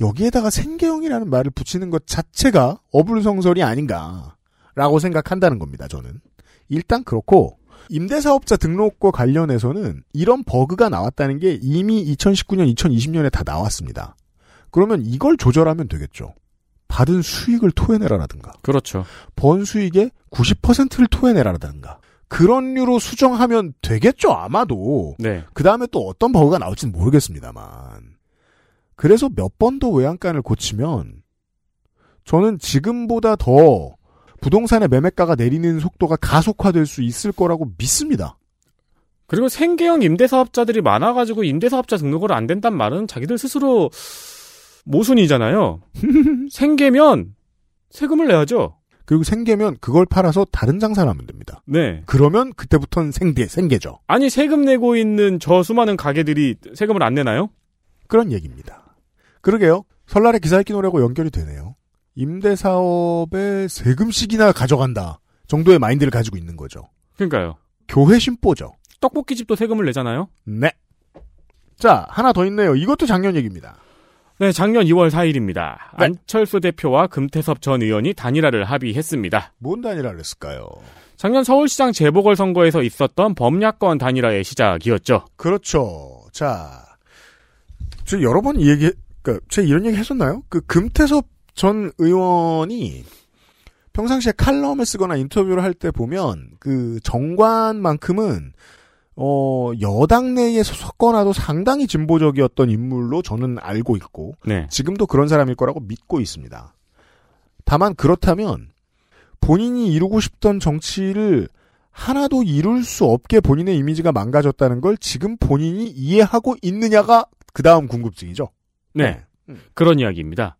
여기에다가 생계형이라는 말을 붙이는 것 자체가 어불성설이 아닌가라고 생각한다는 겁니다. 저는 일단 그렇고 임대사업자 등록과 관련해서는 이런 버그가 나왔다는 게 이미 2019년, 2020년에 다 나왔습니다. 그러면 이걸 조절하면 되겠죠. 받은 수익을 토해내라라든가. 그렇죠. 번 수익의 90%를 토해내라라든가. 그런 류로 수정하면 되겠죠, 아마도. 네. 그 다음에 또 어떤 버그가 나올지는 모르겠습니다만. 그래서 몇 번 더 외양간을 고치면 저는 지금보다 더 부동산의 매매가가 내리는 속도가 가속화될 수 있을 거라고 믿습니다. 그리고 생계형 임대사업자들이 많아가지고 임대사업자 등록을 안 된단 말은 자기들 스스로 모순이잖아요. <laughs> 생계면 세금을 내야죠. 그리고 생계면 그걸 팔아서 다른 장사를 하면 됩니다. 네. 그러면 그때부터는 생계, 생계죠. 아니 세금 내고 있는 저 수많은 가게들이 세금을 안 내나요? 그런 얘기입니다. 그러게요. 설날에 기사 읽기 노래하고 연결이 되네요. 임대 사업에 세금씩이나 가져간다 정도의 마인드를 가지고 있는 거죠. 그러니까요. 교회 심보죠. 떡볶이 집도 세금을 내잖아요. 네. 자, 하나 더 있네요. 이것도 작년 얘기입니다. 네, 작년 2월 4일입니다. 안철수 대표와 금태섭 전 의원이 단일화를 합의했습니다. 뭔 단일화를 했을까요? 작년 서울시장 재보궐선거에서 있었던 범야권 단일화의 시작이었죠. 그렇죠. 자, 저 여러 번이 얘기, 그니까, 제가 이런 얘기 했었나요? 그 금태섭 전 의원이 평상시에 칼럼을 쓰거나 인터뷰를 할 때 보면 그 정관만큼은 어, 여당 내에 섞어놔도 상당히 진보적이었던 인물로 저는 알고 있고, 네. 지금도 그런 사람일 거라고 믿고 있습니다. 다만 그렇다면, 본인이 이루고 싶던 정치를 하나도 이룰 수 없게 본인의 이미지가 망가졌다는 걸 지금 본인이 이해하고 있느냐가 그 다음 궁금증이죠. 네. 그런 이야기입니다.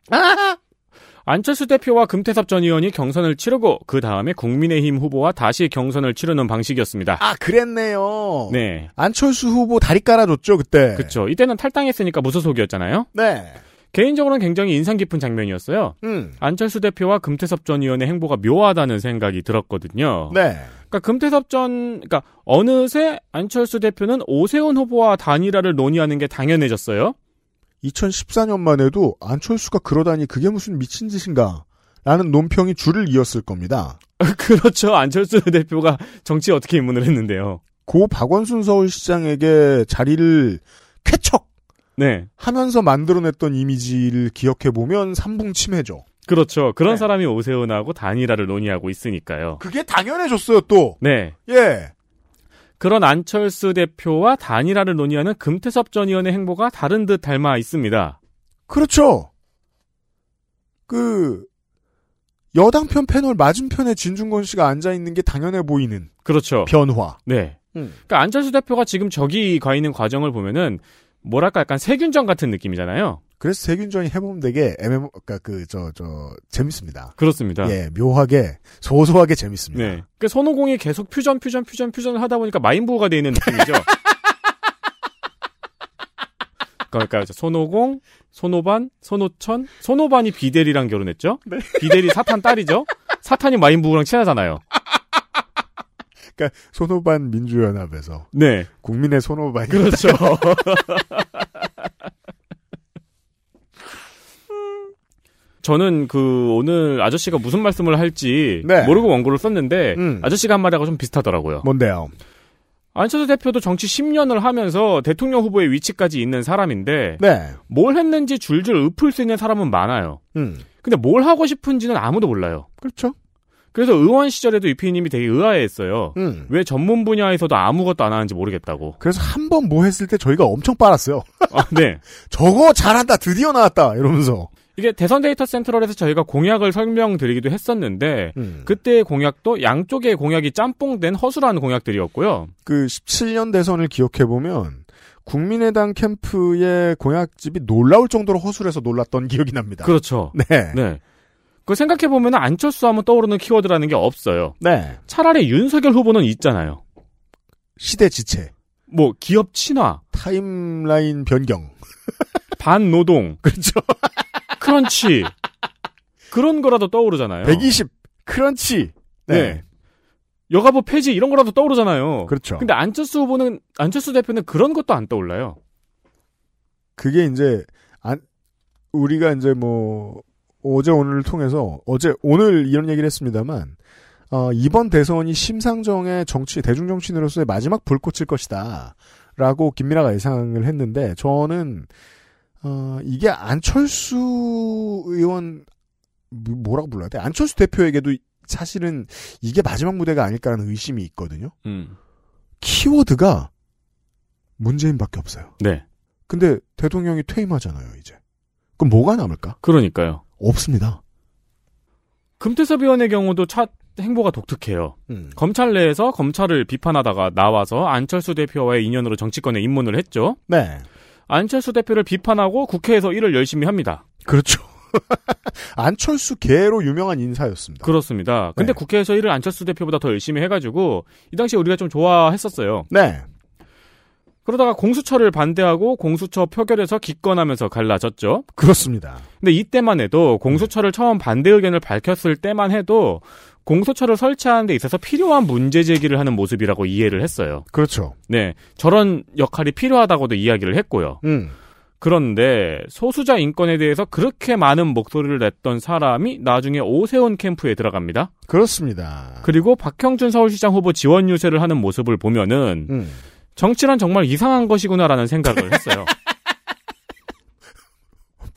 안철수 대표와 금태섭 전 의원이 경선을 치르고 그 다음에 국민의힘 후보와 다시 경선을 치르는 방식이었습니다. 아, 그랬네요. 네. 안철수 후보 다리 깔아줬죠, 그때. 그쵸. 이때는 탈당했으니까 무소속이었잖아요. 네. 개인적으로는 굉장히 인상 깊은 장면이었어요. 음. 안철수 대표와 금태섭 전 의원의 행보가 묘하다는 생각이 들었거든요. 네. 그러니까 금태섭 전, 그러니까 어느새 안철수 대표는 오세훈 후보와 단일화를 논의하는 게 당연해졌어요. 2014년만 해도 안철수가 그러다니 그게 무슨 미친 짓인가. 라는 논평이 줄을 이었을 겁니다. <laughs> 그렇죠. 안철수 대표가 정치에 어떻게 입문을 했는데요. 고 박원순 서울시장에게 자리를 쾌척 네. 하면서 만들어냈던 이미지를 기억해보면 삼붕침해죠. 그렇죠. 그런 네. 사람이 오세훈하고 단일화를 논의하고 있으니까요. 그게 당연해졌어요, 또. 네. 예. 그런 안철수 대표와 단일화를 논의하는 금태섭 전 의원의 행보가 다른 듯 닮아 있습니다. 그렇죠. 그, 여당편 패널 맞은편에 진중권 씨가 앉아 있는 게 당연해 보이는. 그렇죠. 변화. 네. 음. 그러니까 안철수 대표가 지금 저기 가 있는 과정을 보면은 뭐랄까 약간 세균전 같은 느낌이잖아요. 그래서 세균전이 해보면 되게 애매모, 그니까 그, 저, 저, 재밌습니다. 그렇습니다. 예, 묘하게, 소소하게 재밌습니다. 네. 그 손오공이 계속 퓨전, 퓨전, 퓨전, 퓨전을 하다 보니까 마인부호가 돼 있는 느낌이죠. <laughs> 그러니까 손오공, 손오반, 손오천, 손오반이 비델이랑 결혼했죠. 비델이 사탄 딸이죠. 사탄이 마인부호랑 친하잖아요. 그러니까 손오반 민주연합에서 네. 국민의 손오반이 그렇죠. <laughs> <laughs> 저는 그 오늘 아저씨가 무슨 말씀을 할지 네. 모르고 원고를 썼는데 음. 아저씨가 한 말하고 좀 비슷하더라고요. 뭔데요? 안철수 대표도 정치 10년을 하면서 대통령 후보의 위치까지 있는 사람인데 네. 뭘 했는지 줄줄 읊을 수 있는 사람은 많아요. 음. 근데 뭘 하고 싶은지는 아무도 몰라요. 그렇죠. 그래서 의원 시절에도 이피님이 되게 의아해했어요. 음. 왜 전문 분야에서도 아무것도 안 하는지 모르겠다고. 그래서 한 번 뭐 했을 때 저희가 엄청 빨았어요. 아, 네. <laughs> 저거 잘한다, 드디어 나왔다, 이러면서. 이게 대선 데이터 센트럴에서 저희가 공약을 설명드리기도 했었는데 음. 그때의 공약도 양쪽의 공약이 짬뽕된 허술한 공약들이었고요. 그 17년 대선을 기억해 보면, 국민의당 캠프의 공약집이 놀라울 정도로 허술해서 놀랐던 기억이 납니다. 그렇죠. 네. 네. 그 생각해 보면 안철수 하면 떠오르는 키워드라는 게 없어요. 네. 차라리 윤석열 후보는 있잖아요. 시대 지체. 뭐 기업 친화, 타임라인 변경. <laughs> 반노동, 그렇죠. 크런치 그런 거라도 떠오르잖아요. 120, 크런치. 네. 여가부 폐지 이런 거라도 떠오르잖아요. 그렇죠. 근데 안철수 후보는 안철수 대표는 그런 것도 안 떠올라요. 그게 이제, 안, 우리가 이제 뭐, 어제 오늘을 통해서, 어제, 오늘 이런 얘기를 했습니다만, 어, 이번 대선이 심상정의 정치, 대중 정치인으로서의 마지막 불꽃일 것이다. 라고 김민아가 예상을 했는데, 저는, 어, 이게 안철수 의원, 뭐- 뭐라고 불러야 돼? 안철수 대표에게도 사실은 이게 마지막 무대가 아닐까라는 의심이 있거든요. 음. 키워드가 문재인밖에 없어요. 네. 근데 대통령이 퇴임하잖아요, 이제. 그럼 뭐가 남을까? 그러니까요. 없습니다. 금태섭 의원의 경우도 차 행보가 독특해요. 음. 검찰 내에서 검찰을 비판하다가 나와서 안철수 대표와의 인연으로 정치권에 입문을 했죠. 네. 안철수 대표를 비판하고 국회에서 일을 열심히 합니다. 그렇죠. <laughs> 안철수 개로 유명한 인사였습니다. 그렇습니다. 근데 네. 국회에서 일을 안철수 대표보다 더 열심히 해가지고 이 당시에 우리가 좀 좋아했었어요. 네. 그러다가 공수처를 반대하고 공수처 표결에서 기권하면서 갈라졌죠. 그렇습니다. 근데 이때만 해도 공수처를 처음 반대 의견을 밝혔을 때만 해도 공수처를 설치하는 데 있어서 필요한 문제 제기를 하는 모습이라고 이해를 했어요. 그렇죠. 네. 저런 역할이 필요하다고도 이야기를 했고요. 음. 그런데 소수자 인권에 대해서 그렇게 많은 목소리를 냈던 사람이 나중에 오세훈 캠프에 들어갑니다. 그렇습니다. 그리고 박형준 서울시장 후보 지원 유세를 하는 모습을 보면은 음. 정치란 정말 이상한 것이구나라는 생각을 했어요. <laughs>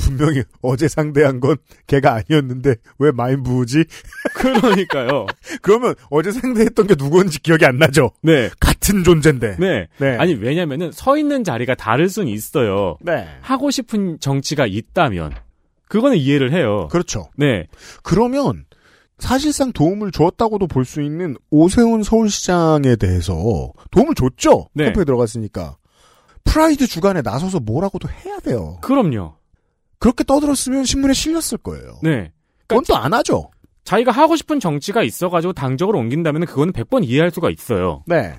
분명히 어제 상대한 건 걔가 아니었는데 왜 마인부지? <laughs> 그러니까요. 그러면 어제 상대했던 게 누구인지 기억이 안 나죠? 네. 같은 존재인데. 네. 네. 아니 왜냐면은 서 있는 자리가 다를 수는 있어요. 네. 하고 싶은 정치가 있다면 그거는 이해를 해요. 그렇죠. 네. 그러면 사실상 도움을 주었다고도 볼 수 있는 오세훈 서울시장에 대해서 도움을 줬죠. 네. 캠프에 들어갔으니까. 프라이드 주간에 나서서 뭐라고도 해야 돼요. 그럼요. 그렇게 떠들었으면 신문에 실렸을 거예요. 네. 그건 또안 하죠. 자기가 하고 싶은 정치가 있어가지고 당적으로 옮긴다면 그거는 100번 이해할 수가 있어요. 네.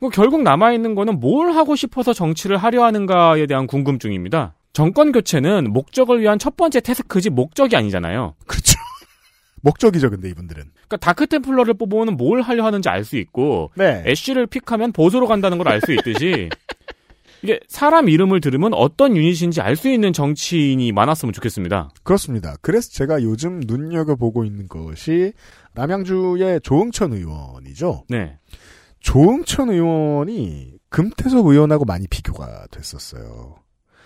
뭐 결국 남아있는 거는 뭘 하고 싶어서 정치를 하려 하는가에 대한 궁금증입니다. 정권 교체는 목적을 위한 첫 번째 task지 목적이 아니잖아요. 그렇죠. <laughs> 목적이죠, 근데 이분들은. 그러니까 다크 템플러를 뽑으면 뭘 하려 하는지 알 수 있고 네. 애쉬를 pick하면 보수로 간다는 걸 알 수 있듯이 <laughs> 이게 사람 이름을 들으면 어떤 유닛인지 알 수 있는 정치인이 많았으면 좋겠습니다. 그렇습니다. 그래서 제가 요즘 눈여겨보고 있는 것이 남양주의 조응천 의원이죠. 네. 조응천 의원이 금태섭 의원하고 많이 비교가 됐었어요.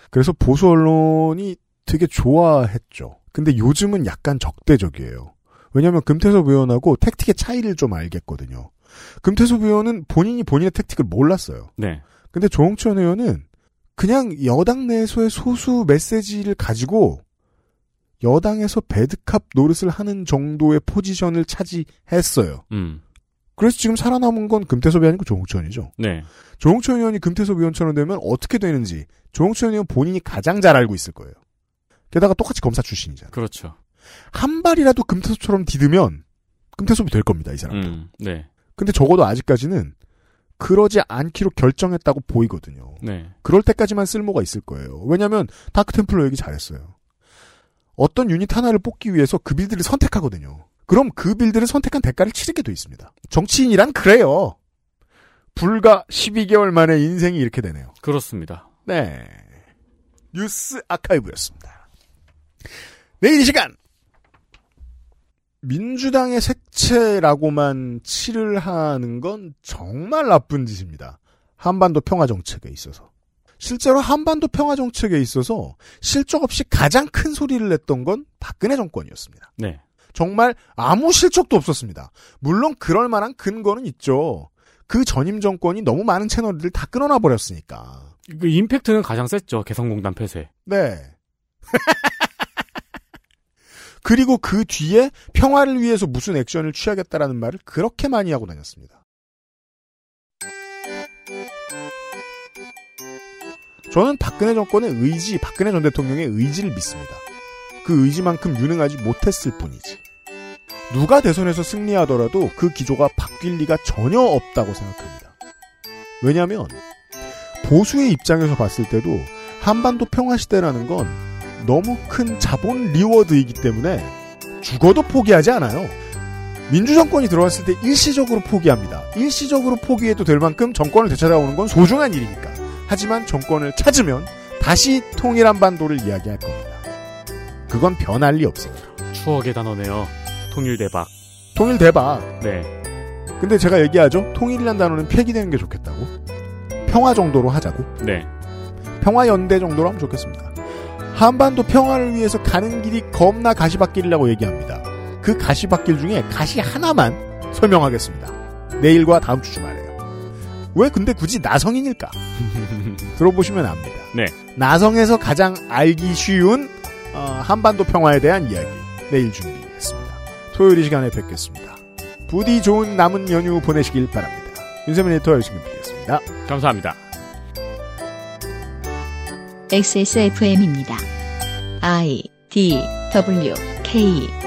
그래서 보수 언론이 되게 좋아했죠. 근데 요즘은 약간 적대적이에요. 왜냐하면 금태섭 의원하고 택틱의 차이를 좀 알겠거든요. 금태섭 의원은 본인이 본인의 택틱을 몰랐어요. 네. 근데 조홍천 의원은 그냥 여당 내에서의 소수 메시지를 가지고 여당에서 배드캅 노릇을 하는 정도의 포지션을 차지했어요. 음. 그래서 지금 살아남은 건 금태섭이 아니고 조홍천이죠. 네. 조홍천 의원이 금태섭 의원처럼 되면 어떻게 되는지 조홍천 의원 본인이 가장 잘 알고 있을 거예요. 게다가 똑같이 검사 출신이잖아요. 그렇죠. 한 발이라도 금태섭처럼 디드면 금태섭이 될 겁니다, 이 사람도. 음. 네. 근데 적어도 아직까지는 그러지 않기로 결정했다고 보이거든요. 네. 그럴 때까지만 쓸모가 있을 거예요. 왜냐하면 다크템플러 얘기 잘했어요. 어떤 유닛 하나를 뽑기 위해서 그 빌드를 선택하거든요. 그럼 그 빌드를 선택한 대가를 치르게 돼 있습니다. 정치인이란 그래요. 불과 12개월 만에 인생이 이렇게 되네요. 그렇습니다. 네. 뉴스 아카이브였습니다. 내일 이 시간 민주당의 색채라고만 칠을 하는 건 정말 나쁜 짓입니다. 한반도 평화 정책에 있어서. 실제로 한반도 평화 정책에 있어서 실적 없이 가장 큰 소리를 냈던 건 박근혜 정권이었습니다. 네. 정말 아무 실적도 없었습니다. 물론 그럴 만한 근거는 있죠. 그 전임 정권이 너무 많은 채널들을 다 끊어놔 버렸으니까. 그 임팩트는 가장 셌죠. 개성공단 폐쇄. 네. <laughs> 그리고 그 뒤에 평화를 위해서 무슨 액션을 취하겠다라는 말을 그렇게 많이 하고 다녔습니다. 저는 박근혜 정권의 의지, 박근혜 전 대통령의 의지를 믿습니다. 그 의지만큼 유능하지 못했을 뿐이지. 누가 대선에서 승리하더라도 그 기조가 바뀔 리가 전혀 없다고 생각합니다. 왜냐하면 보수의 입장에서 봤을 때도 한반도 평화시대라는 건 너무 큰 자본 리워드이기 때문에 죽어도 포기하지 않아요. 민주정권이 들어왔을 때 일시적으로 포기합니다. 일시적으로 포기해도 될 만큼 정권을 되찾아오는 건 소중한 일이니까. 하지만 정권을 찾으면 다시 통일한 반도를 이야기할 겁니다. 그건 변할 리 없습니다. 추억의 단어네요. 통일 대박. 통일 대박. 네. 근데 제가 얘기하죠. 통일이란 단어는 폐기되는 게 좋겠다고. 평화 정도로 하자고. 네. 평화 연대 정도로 하면 좋겠습니다. 한반도 평화를 위해서 가는 길이 겁나 가시밭길이라고 얘기합니다. 그 가시밭길 중에 가시 하나만 설명하겠습니다. 내일과 다음 주 주말에요. 왜 근데 굳이 나성인일까? <laughs> 들어보시면 압니다. 네. 나성에서 가장 알기 쉬운 어, 한반도 평화에 대한 이야기 내일 준비했습니다. 토요일 이 시간에 뵙겠습니다. 부디 좋은 남은 연휴 보내시길 바랍니다. 윤세민 에디터 열심히 드리겠습니다. 감사합니다. XSFM입니다. I D W K